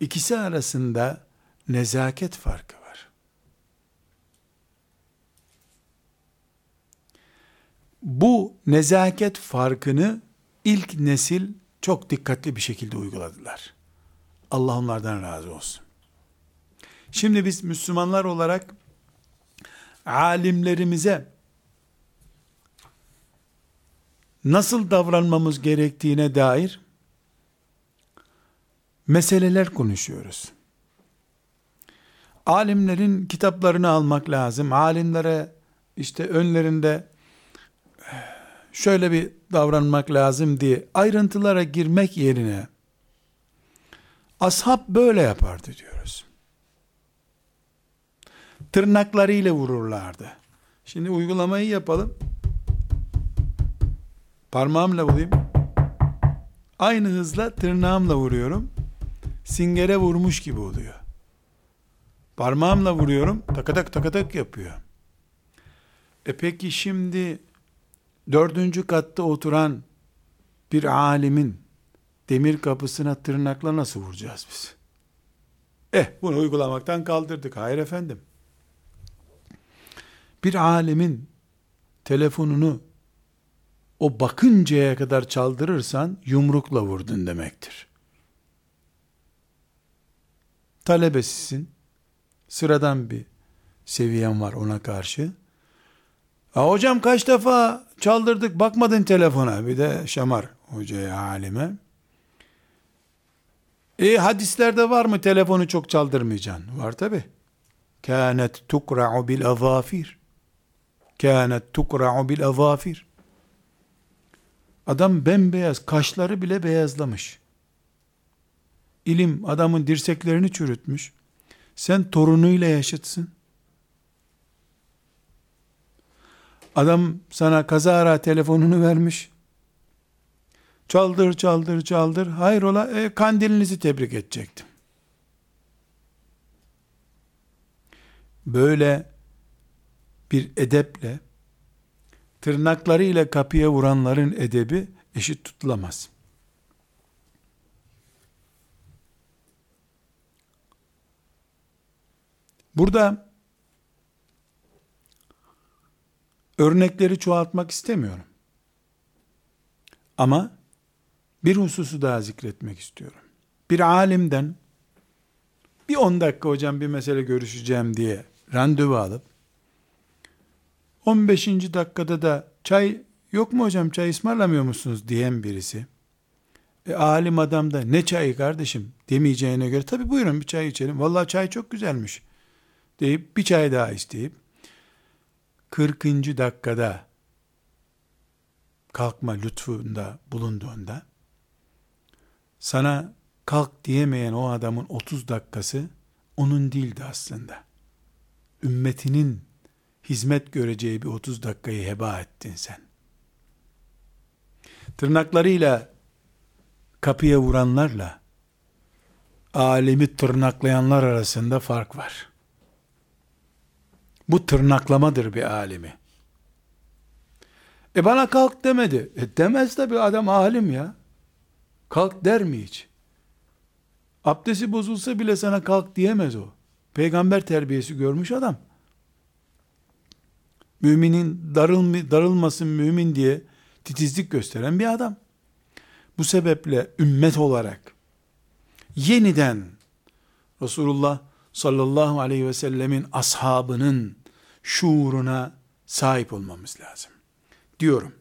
ikisi arasında nezaket farkı var. Bu nezaket farkını ilk nesil çok dikkatli bir şekilde uyguladılar. Allah onlardan razı olsun. Şimdi biz Müslümanlar olarak alimlerimize nasıl davranmamız gerektiğine dair meseleler konuşuyoruz. Alimlerin kitaplarını almak lazım. Alimlere işte önlerinde şöyle bir davranmak lazım diye ayrıntılara girmek yerine ashab böyle yapardı diyoruz. Tırnaklarıyla vururlardı. Şimdi uygulamayı yapalım. Parmağımla vurayım. Aynı hızla tırnağımla vuruyorum. Singere vurmuş gibi oluyor. Parmağımla vuruyorum. Takatak takatak yapıyor. E peki şimdi dördüncü katta oturan bir alimin demir kapısına tırnakla nasıl vuracağız biz? Eh bunu uygulamaktan kaldırdık. Hayır efendim. Bir alimin telefonunu o bakıncaya kadar çaldırırsan yumrukla vurdun demektir. Talebesisin. Sıradan bir seviyen var ona karşı. Ha, hocam kaç defa çaldırdık bakmadın telefona. Bir de şamar hocaya alime. E hadislerde var mı telefonu çok çaldırmayacaksın? Var tabi. Kânet tukra'u bil azafir. Kânet tukra'u bil azafir. Adam bembeyaz, kaşları bile beyazlamış. İlim adamın dirseklerini çürütmüş. Sen torunuyla yaşıtsın. Adam sana kazara telefonunu vermiş. Çaldır çaldır çaldır. Hayrola e, kandilinizi tebrik edecektim. Böyle bir edeple tırnaklarıyla kapıya vuranların edebi eşit tutulamaz. Burada örnekleri çoğaltmak istemiyorum. Ama bir hususu daha zikretmek istiyorum. Bir alimden bir 10 dakika hocam bir mesele görüşeceğim diye randevu alıp 15. dakikada da çay yok mu hocam çay ısmarlamıyor musunuz diyen birisi e, alim adam da ne çayı kardeşim demeyeceğine göre tabi buyurun bir çay içelim. Vallahi çay çok güzelmiş deyip bir çay daha isteyip 40. dakikada kalkma lütfunda bulunduğunda sana kalk diyemeyen o adamın 30 dakikası onun değildi aslında. ümmetinin hizmet göreceği bir 30 dakikayı heba ettin sen. Tırnaklarıyla kapıya vuranlarla alemi tırnaklayanlar arasında fark var. Bu tırnaklamadır bir alimi. E bana kalk demedi. E demez tabi adam alim ya. Kalk der mi hiç? Abdesti bozulsa bile sana kalk diyemez o. Peygamber terbiyesi görmüş adam. Müminin darılma, darılmasın mümin diye titizlik gösteren bir adam. Bu sebeple ümmet olarak yeniden Resulullah sallallahu aleyhi ve sellemin ashabının şuuruna sahip olmamız lazım. Diyorum.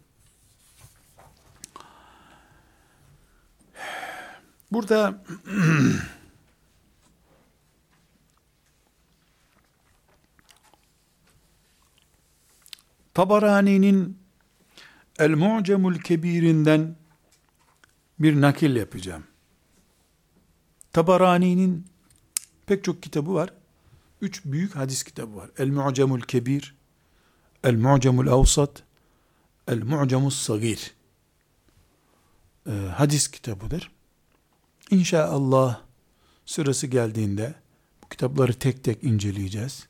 Burada [CLEARS THROAT] Tabarani'nin El-Mu'cemul Kebir'inden bir nakil yapacağım. Tabarani'nin pek çok kitabı var. Üç büyük hadis kitabı var. El-Mu'cemul Kebir, El-Mu'cemul Avsat, El-Mu'cemus Sagir. Ee, hadis kitabıdır. İnşallah sırası geldiğinde bu kitapları tek tek inceleyeceğiz.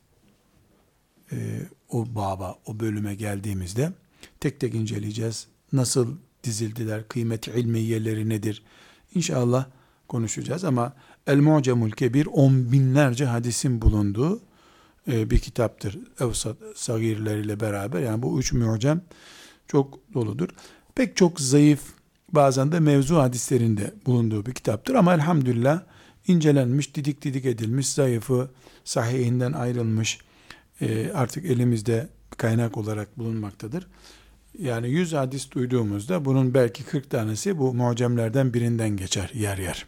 Ee, o baba, o bölüme geldiğimizde tek tek inceleyeceğiz. Nasıl dizildiler, kıymeti ilmiyeleri nedir? İnşallah konuşacağız ama El Mu'cemul Kebir on binlerce hadisin bulunduğu e, bir kitaptır. Evsat sagirleriyle beraber yani bu üç mu'cem çok doludur. Pek çok zayıf bazen de mevzu hadislerinde bulunduğu bir kitaptır ama elhamdülillah incelenmiş, didik didik edilmiş, zayıfı sahihinden ayrılmış e, artık elimizde kaynak olarak bulunmaktadır. Yani 100 hadis duyduğumuzda bunun belki 40 tanesi bu mucemlerden birinden geçer yer yer.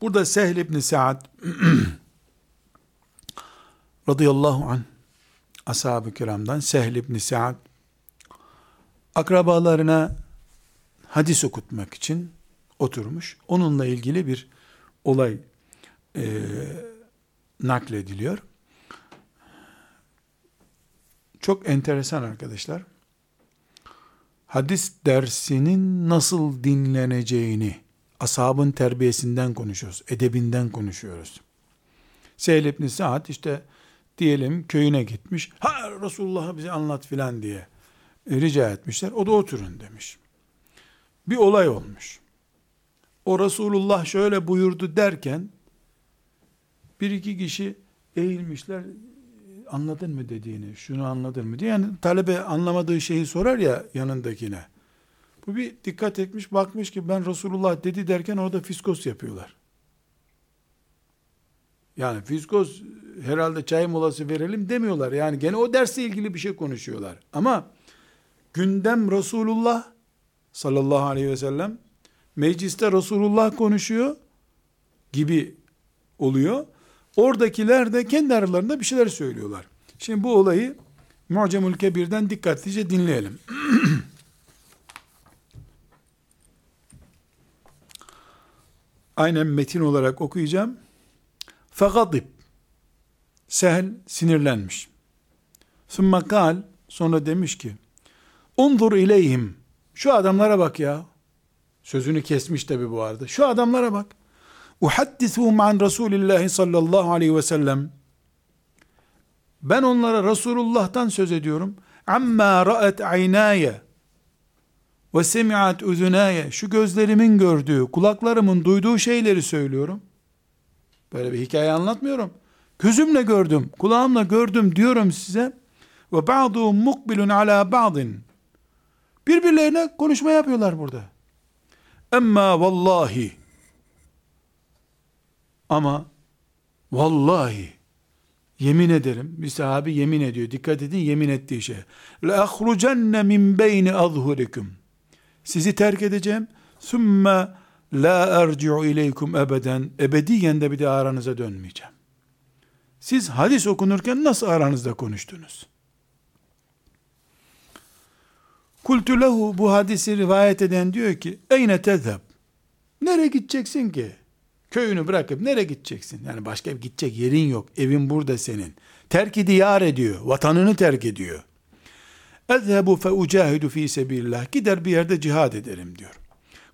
Burada Sehl ibn Sa'd [CLEARS THROAT] radıyallahu an ashab-ı kiramdan Sehl ibn Sa'd akrabalarına hadis okutmak için oturmuş. Onunla ilgili bir olay e, naklediliyor. Çok enteresan arkadaşlar. Hadis dersinin nasıl dinleneceğini, ashabın terbiyesinden konuşuyoruz, edebinden konuşuyoruz. Seyyid ibn Sa'd işte diyelim köyüne gitmiş. Ha Resulullah'ı bize anlat filan diye rica etmişler. O da oturun demiş. Bir olay olmuş. O Resulullah şöyle buyurdu derken bir iki kişi eğilmişler anladın mı dediğini, şunu anladın mı diye. Yani talebe anlamadığı şeyi sorar ya yanındakine. Bu bir dikkat etmiş, bakmış ki ben Resulullah dedi derken orada fiskos yapıyorlar. Yani fiskos herhalde çay molası verelim demiyorlar. Yani gene o dersle ilgili bir şey konuşuyorlar. Ama gündem Resulullah sallallahu aleyhi ve sellem mecliste Resulullah konuşuyor gibi oluyor. Oradakiler de kendi aralarında bir şeyler söylüyorlar. Şimdi bu olayı Mu'cemül Kebir'den dikkatlice dinleyelim. [CLEARS THROAT] Aynen metin olarak okuyacağım. Fagadib. Sehl sinirlenmiş. Sümme kal sonra demiş ki Unzur ileyhim. Şu adamlara bak ya. Sözünü kesmiş tabi bu arada. Şu adamlara bak. Uhaddisuhum an Resulillahi sallallahu aleyhi ve sellem. Ben onlara Resulullah'tan söz ediyorum. Amma ra'et aynaya ve semi'at uzunaya. Şu gözlerimin gördüğü, kulaklarımın duyduğu şeyleri söylüyorum. Böyle bir hikaye anlatmıyorum. Gözümle gördüm, kulağımla gördüm diyorum size. Ve ba'duhum mukbilun ala ba'din. Birbirlerine konuşma yapıyorlar burada. Emma vallahi ama vallahi yemin ederim bir sahabi yemin ediyor. Dikkat edin yemin ettiği şey. La ahrucenne min beyni azhurikum. Sizi terk edeceğim. Sümme la erci'u ileykum ebeden. Ebediyen de bir de aranıza dönmeyeceğim. Siz hadis okunurken nasıl aranızda konuştunuz? Kultu lehu bu hadisi rivayet eden diyor ki eyne tezheb. Nereye gideceksin ki? Köyünü bırakıp nereye gideceksin? Yani başka gidecek yerin yok. Evin burada senin. terk diyar ediyor. Vatanını terk ediyor. Ezhebu fe ucahidu fi sebillah. Gider bir yerde cihad ederim diyor.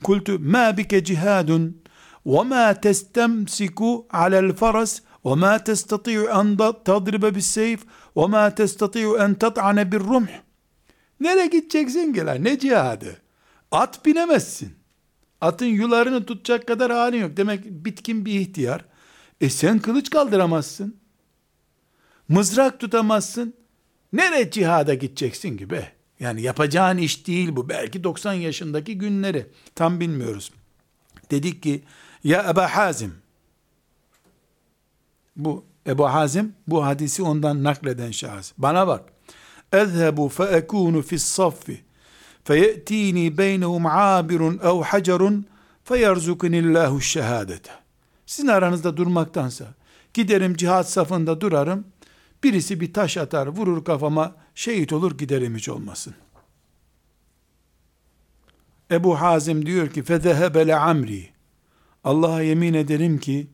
Kultu ma bike cihadun ve ma testemsiku alel faras ve ma testati'u en tadribe bis seyf ve ma testati'u en tat'ane bir rumh. Nereye gideceksin ki? Ne cihadı? At binemezsin. Atın yularını tutacak kadar halin yok. Demek bitkin bir ihtiyar. E sen kılıç kaldıramazsın. Mızrak tutamazsın. Nereye cihada gideceksin ki be? Yani yapacağın iş değil bu. Belki 90 yaşındaki günleri. Tam bilmiyoruz. Dedik ki ya Ebu Hazim bu Ebu Hazim bu hadisi ondan nakleden şahıs. Bana bak. Ezhebu fe ekunu fis saffi feye'tini beynehum abirun ev hacerun feyerzuknillahu şehadete. Sizin aranızda durmaktansa giderim cihat safında durarım. Birisi bir taş atar, vurur kafama, şehit olur giderim hiç olmasın. Ebu Hazim diyor ki fezehebele amri. Allah'a yemin ederim ki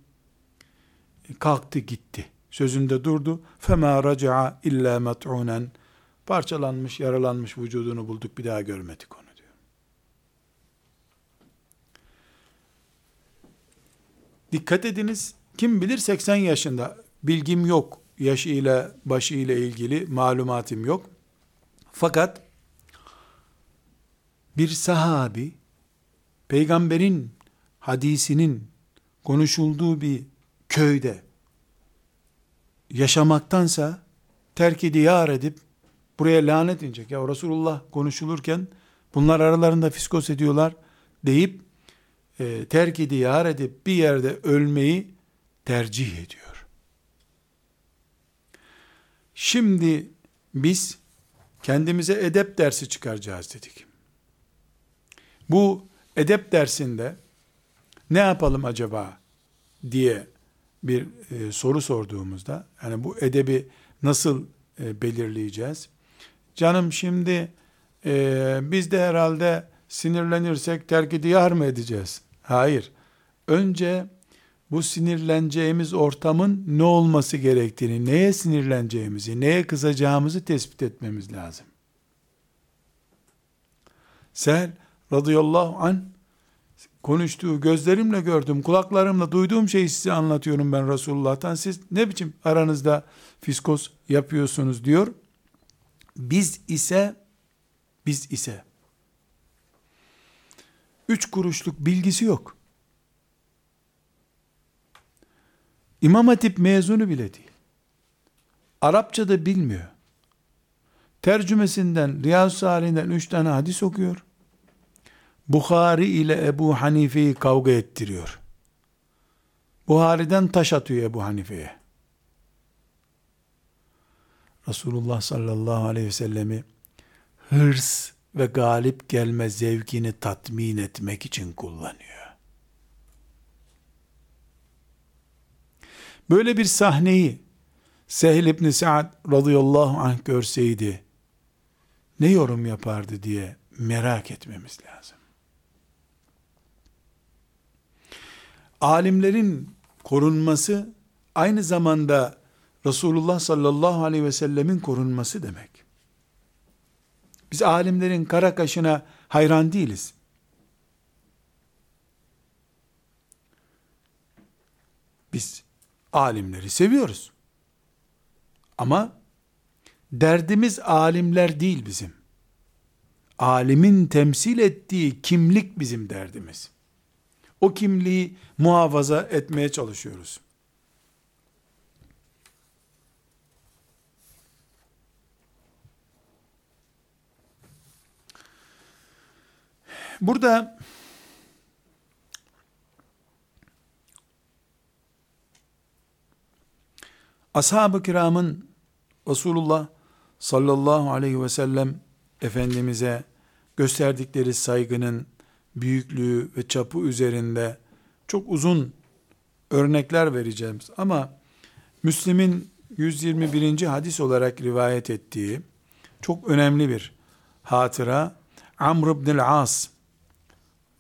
kalktı gitti. Sözünde durdu. Fema raca'a illa met'unen. Parçalanmış, yaralanmış vücudunu bulduk. Bir daha görmedik onu diyor. Dikkat ediniz. Kim bilir 80 yaşında. Bilgim yok. Yaşıyla, başıyla ilgili malumatım yok. Fakat bir sahabi peygamberin hadisinin konuşulduğu bir köyde yaşamaktansa terk diyar edip buraya lanet inecek. Ya Resulullah konuşulurken bunlar aralarında fiskos ediyorlar deyip e, terk diyar edip bir yerde ölmeyi tercih ediyor. Şimdi biz kendimize edep dersi çıkaracağız dedik. Bu edep dersinde ne yapalım acaba diye bir e, soru sorduğumuzda yani bu edebi nasıl e, belirleyeceğiz? Canım şimdi e, biz de herhalde sinirlenirsek terk diyar mı edeceğiz? Hayır. Önce bu sinirleneceğimiz ortamın ne olması gerektiğini, neye sinirleneceğimizi, neye kızacağımızı tespit etmemiz lazım. Sel radıyallahu an konuştuğu gözlerimle gördüm, kulaklarımla duyduğum şeyi size anlatıyorum ben Resulullah'tan. Siz ne biçim aranızda fiskos yapıyorsunuz diyor. Biz ise biz ise üç kuruşluk bilgisi yok. İmam Hatip mezunu bile değil. Arapça da bilmiyor. Tercümesinden, Riyazu Salih'inden üç tane hadis okuyor. Bukhari ile Ebu Hanife'yi kavga ettiriyor. Buhari'den taş atıyor Ebu Hanife'ye. Resulullah sallallahu aleyhi ve sellemi hırs ve galip gelme zevkini tatmin etmek için kullanıyor. Böyle bir sahneyi Sehl ibn Sa'd radıyallahu anh görseydi ne yorum yapardı diye merak etmemiz lazım. Alimlerin korunması aynı zamanda Resulullah sallallahu aleyhi ve sellemin korunması demek. Biz alimlerin kara kaşına hayran değiliz. Biz alimleri seviyoruz. Ama derdimiz alimler değil bizim. Alimin temsil ettiği kimlik bizim derdimiz. O kimliği muhafaza etmeye çalışıyoruz. Burada ashab-ı kiramın Resulullah sallallahu aleyhi ve sellem Efendimiz'e gösterdikleri saygının büyüklüğü ve çapı üzerinde çok uzun örnekler vereceğim. Ama Müslim'in 121. hadis olarak rivayet ettiği çok önemli bir hatıra Amr ibn as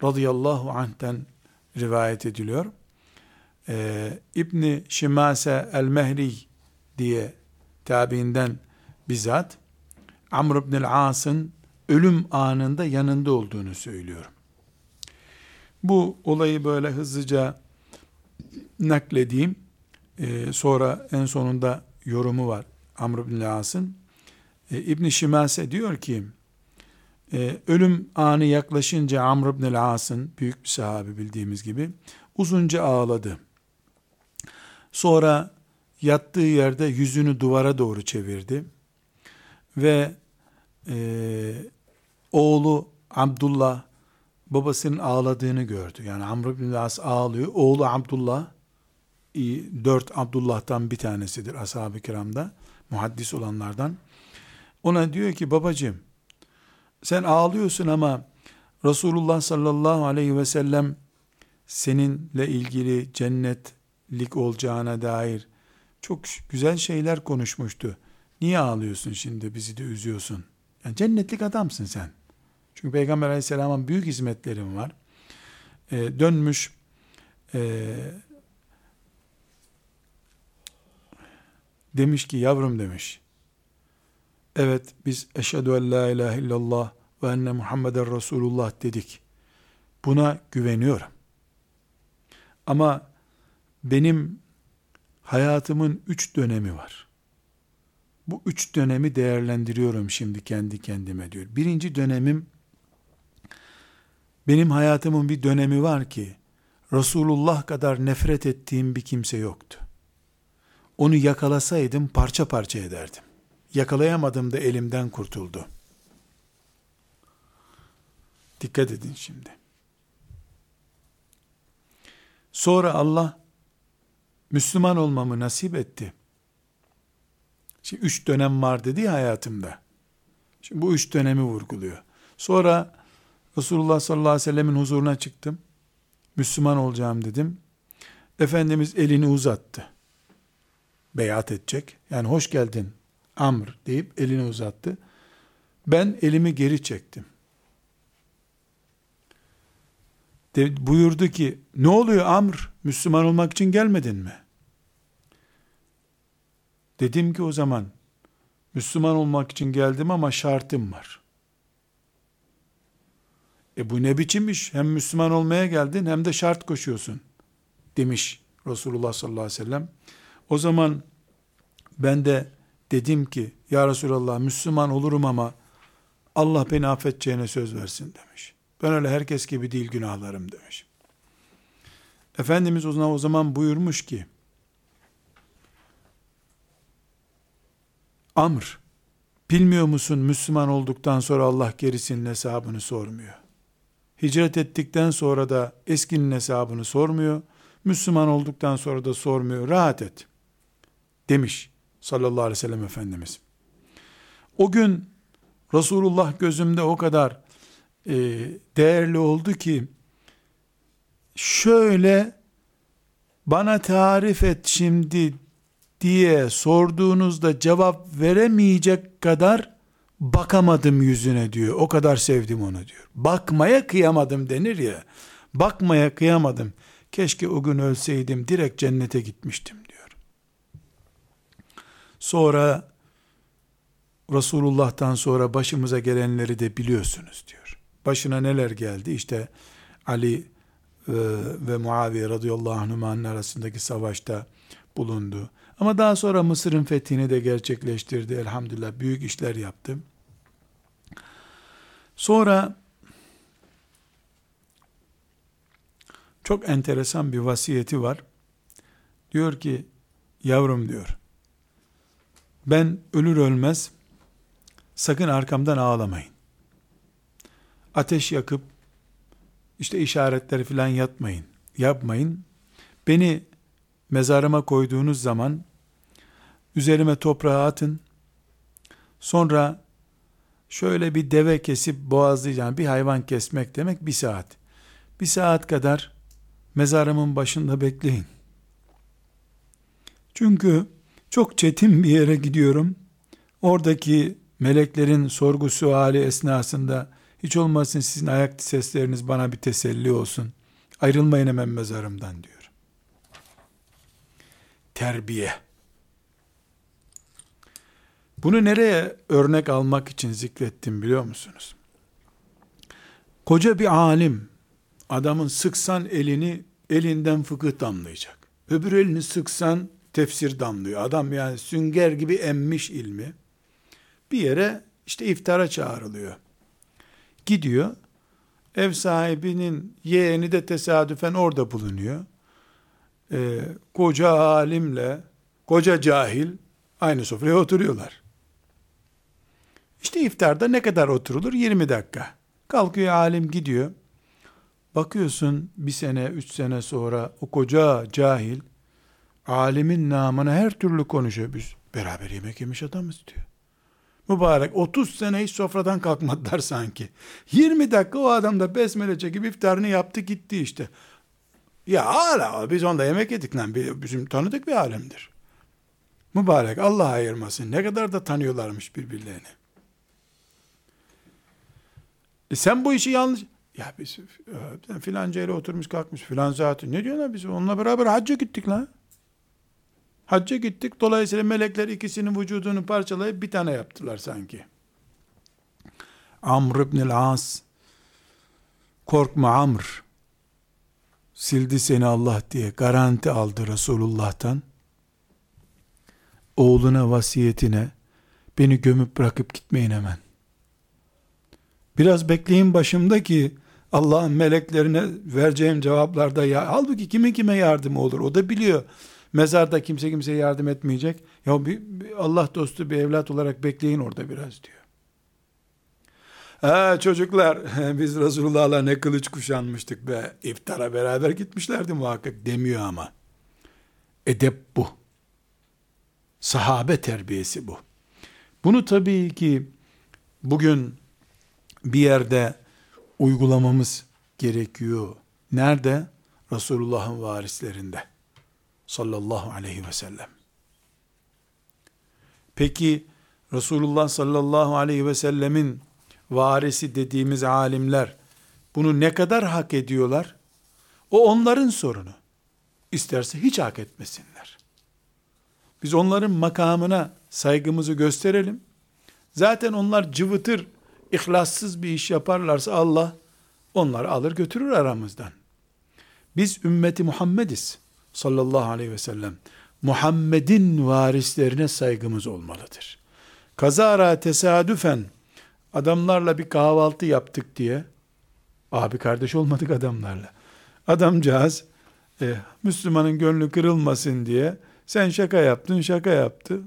radıyallahu anh'ten rivayet ediliyor. Ee, İbni Şimase el-Mehri diye tabiinden bizzat Amr ibn As'ın ölüm anında yanında olduğunu söylüyorum. Bu olayı böyle hızlıca nakledeyim. Ee, sonra en sonunda yorumu var Amr ibn As'ın. Ee, İbn Şimase diyor ki e, ölüm anı yaklaşınca Amr ibn As'ın büyük bir sahabi bildiğimiz gibi uzunca ağladı. Sonra yattığı yerde yüzünü duvara doğru çevirdi ve e, oğlu Abdullah babasının ağladığını gördü. Yani Amr bin As ağlıyor. Oğlu Abdullah dört Abdullah'tan bir tanesidir ashab-ı kiramda muhaddis olanlardan. Ona diyor ki babacığım sen ağlıyorsun ama Resulullah sallallahu aleyhi ve sellem seninle ilgili cennetlik olacağına dair çok güzel şeyler konuşmuştu. Niye ağlıyorsun şimdi bizi de üzüyorsun? Yani cennetlik adamsın sen. Çünkü Peygamber aleyhisselamın büyük hizmetlerin var. Ee, dönmüş e, demiş ki yavrum demiş evet biz eşhedü en la ilahe illallah ve enne Muhammeden Resulullah dedik. Buna güveniyorum. Ama benim hayatımın üç dönemi var. Bu üç dönemi değerlendiriyorum şimdi kendi kendime diyor. Birinci dönemim, benim hayatımın bir dönemi var ki, Resulullah kadar nefret ettiğim bir kimse yoktu. Onu yakalasaydım parça parça ederdim. Yakalayamadım da elimden kurtuldu. Dikkat edin şimdi. Sonra Allah Müslüman olmamı nasip etti. Şimdi üç dönem var dedi ya hayatımda. Şimdi bu üç dönemi vurguluyor. Sonra Resulullah sallallahu aleyhi ve sellemin huzuruna çıktım. Müslüman olacağım dedim. Efendimiz elini uzattı. Beyat edecek. Yani hoş geldin Amr deyip elini uzattı. Ben elimi geri çektim. De, buyurdu ki ne oluyor Amr Müslüman olmak için gelmedin mi? Dedim ki o zaman Müslüman olmak için geldim ama şartım var. E bu ne biçim iş? Hem Müslüman olmaya geldin hem de şart koşuyorsun. Demiş Resulullah sallallahu aleyhi ve sellem. O zaman ben de dedim ki ya Resulallah Müslüman olurum ama Allah beni affedeceğine söz versin demiş. Ben öyle herkes gibi değil günahlarım demiş. Efendimiz o zaman buyurmuş ki Amr, bilmiyor musun Müslüman olduktan sonra Allah gerisinin hesabını sormuyor. Hicret ettikten sonra da eskinin hesabını sormuyor. Müslüman olduktan sonra da sormuyor. Rahat et. Demiş sallallahu aleyhi ve sellem Efendimiz. O gün Resulullah gözümde o kadar e, değerli oldu ki şöyle bana tarif et şimdi diye sorduğunuzda cevap veremeyecek kadar bakamadım yüzüne diyor. O kadar sevdim onu diyor. Bakmaya kıyamadım denir ya. Bakmaya kıyamadım. Keşke o gün ölseydim direkt cennete gitmiştim. Sonra Resulullah'tan sonra başımıza gelenleri de biliyorsunuz diyor. Başına neler geldi? İşte Ali e, ve Muaviye radıyallahu anhümanın arasındaki savaşta bulundu. Ama daha sonra Mısır'ın fethini de gerçekleştirdi. Elhamdülillah büyük işler yaptı. Sonra çok enteresan bir vasiyeti var. Diyor ki yavrum diyor ben ölür ölmez sakın arkamdan ağlamayın. Ateş yakıp işte işaretleri filan yatmayın. Yapmayın. Beni mezarıma koyduğunuz zaman üzerime toprağı atın. Sonra şöyle bir deve kesip boğazlayacağım. Bir hayvan kesmek demek bir saat. Bir saat kadar mezarımın başında bekleyin. Çünkü çok çetin bir yere gidiyorum. Oradaki meleklerin sorgu suali esnasında hiç olmasın sizin ayak sesleriniz bana bir teselli olsun. Ayrılmayın hemen mezarımdan diyor. Terbiye. Bunu nereye örnek almak için zikrettim biliyor musunuz? Koca bir alim, adamın sıksan elini, elinden fıkıh damlayacak. Öbür elini sıksan tefsir damlıyor. Adam yani sünger gibi emmiş ilmi. Bir yere işte iftara çağrılıyor. Gidiyor. Ev sahibinin yeğeni de tesadüfen orada bulunuyor. Ee, koca alimle koca cahil aynı sofraya oturuyorlar. İşte iftarda ne kadar oturulur? 20 dakika. Kalkıyor alim gidiyor. Bakıyorsun bir sene, üç sene sonra o koca cahil alimin namına her türlü konuşuyor. Biz beraber yemek yemiş adamız diyor. Mübarek 30 sene hiç sofradan kalkmadılar sanki. 20 dakika o adam da besmele çekip iftarını yaptı gitti işte. Ya hala biz onda yemek yedik lan. Bizim tanıdık bir alemdir. Mübarek Allah ayırmasın. Ne kadar da tanıyorlarmış birbirlerini. E sen bu işi yanlış... Ya biz e, filanca yere oturmuş kalkmış filan zaten. Ne diyorsun biz onunla beraber hacca gittik lan. Hacca gittik. Dolayısıyla melekler ikisinin vücudunu parçalayıp bir tane yaptılar sanki. Amr ibn as korkma Amr sildi seni Allah diye garanti aldı Resulullah'tan. Oğluna vasiyetine beni gömüp bırakıp gitmeyin hemen. Biraz bekleyin başımda ki Allah'ın meleklerine vereceğim cevaplarda ya halbuki kimin kime yardımı olur o da biliyor. Mezarda kimse kimseye yardım etmeyecek. Ya bir, bir Allah dostu bir evlat olarak bekleyin orada biraz diyor. Ha çocuklar [LAUGHS] biz Resulullah'la ne kılıç kuşanmıştık be. İftara beraber gitmişlerdi muhakkak demiyor ama. Edep bu. Sahabe terbiyesi bu. Bunu tabii ki bugün bir yerde uygulamamız gerekiyor. Nerede? Resulullah'ın varislerinde. Sallallahu aleyhi ve sellem. Peki Resulullah sallallahu aleyhi ve sellemin varisi dediğimiz alimler bunu ne kadar hak ediyorlar? O onların sorunu. İsterse hiç hak etmesinler. Biz onların makamına saygımızı gösterelim. Zaten onlar cıvıtır, ihlassız bir iş yaparlarsa Allah onları alır götürür aramızdan. Biz ümmeti Muhammediz sallallahu aleyhi ve sellem. Muhammed'in varislerine saygımız olmalıdır. Kazara tesadüfen adamlarla bir kahvaltı yaptık diye abi kardeş olmadık adamlarla. Adamcağız e, Müslümanın gönlü kırılmasın diye sen şaka yaptın şaka yaptı.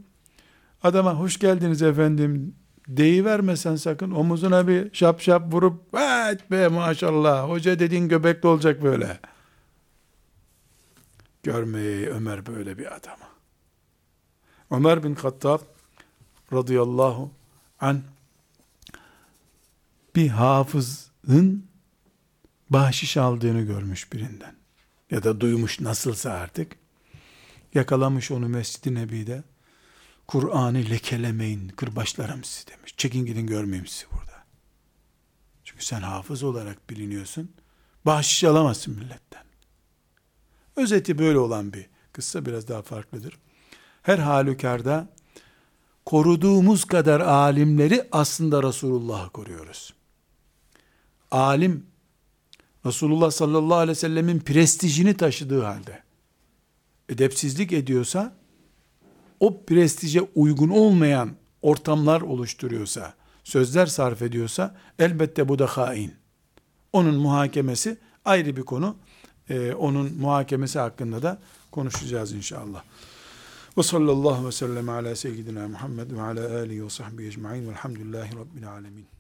Adama hoş geldiniz efendim deyivermesen sakın omuzuna bir şap şap vurup evet be maşallah hoca dediğin göbekli olacak böyle. Görmeyi Ömer böyle bir adamı. Ömer bin Hattab radıyallahu an bir hafızın bahşiş aldığını görmüş birinden. Ya da duymuş nasılsa artık. Yakalamış onu Mescid-i Nebi'de. Kur'an'ı lekelemeyin, kırbaçlarım sizi demiş. Çekin gidin görmeyeyim sizi burada. Çünkü sen hafız olarak biliniyorsun. Bahşiş alamazsın milletten. Özeti böyle olan bir kıssa biraz daha farklıdır. Her halükarda koruduğumuz kadar alimleri aslında Resulullah'ı koruyoruz. Alim Resulullah sallallahu aleyhi ve sellemin prestijini taşıdığı halde edepsizlik ediyorsa o prestije uygun olmayan ortamlar oluşturuyorsa, sözler sarf ediyorsa elbette bu da hain. Onun muhakemesi ayrı bir konu. Ee, onun muhakemesi hakkında da konuşacağız inşallah. Ve sallallahu ve sellem ala seyyidina Muhammed ve ala alihi ve sahbihi ecma'in velhamdülillahi rabbil alemin.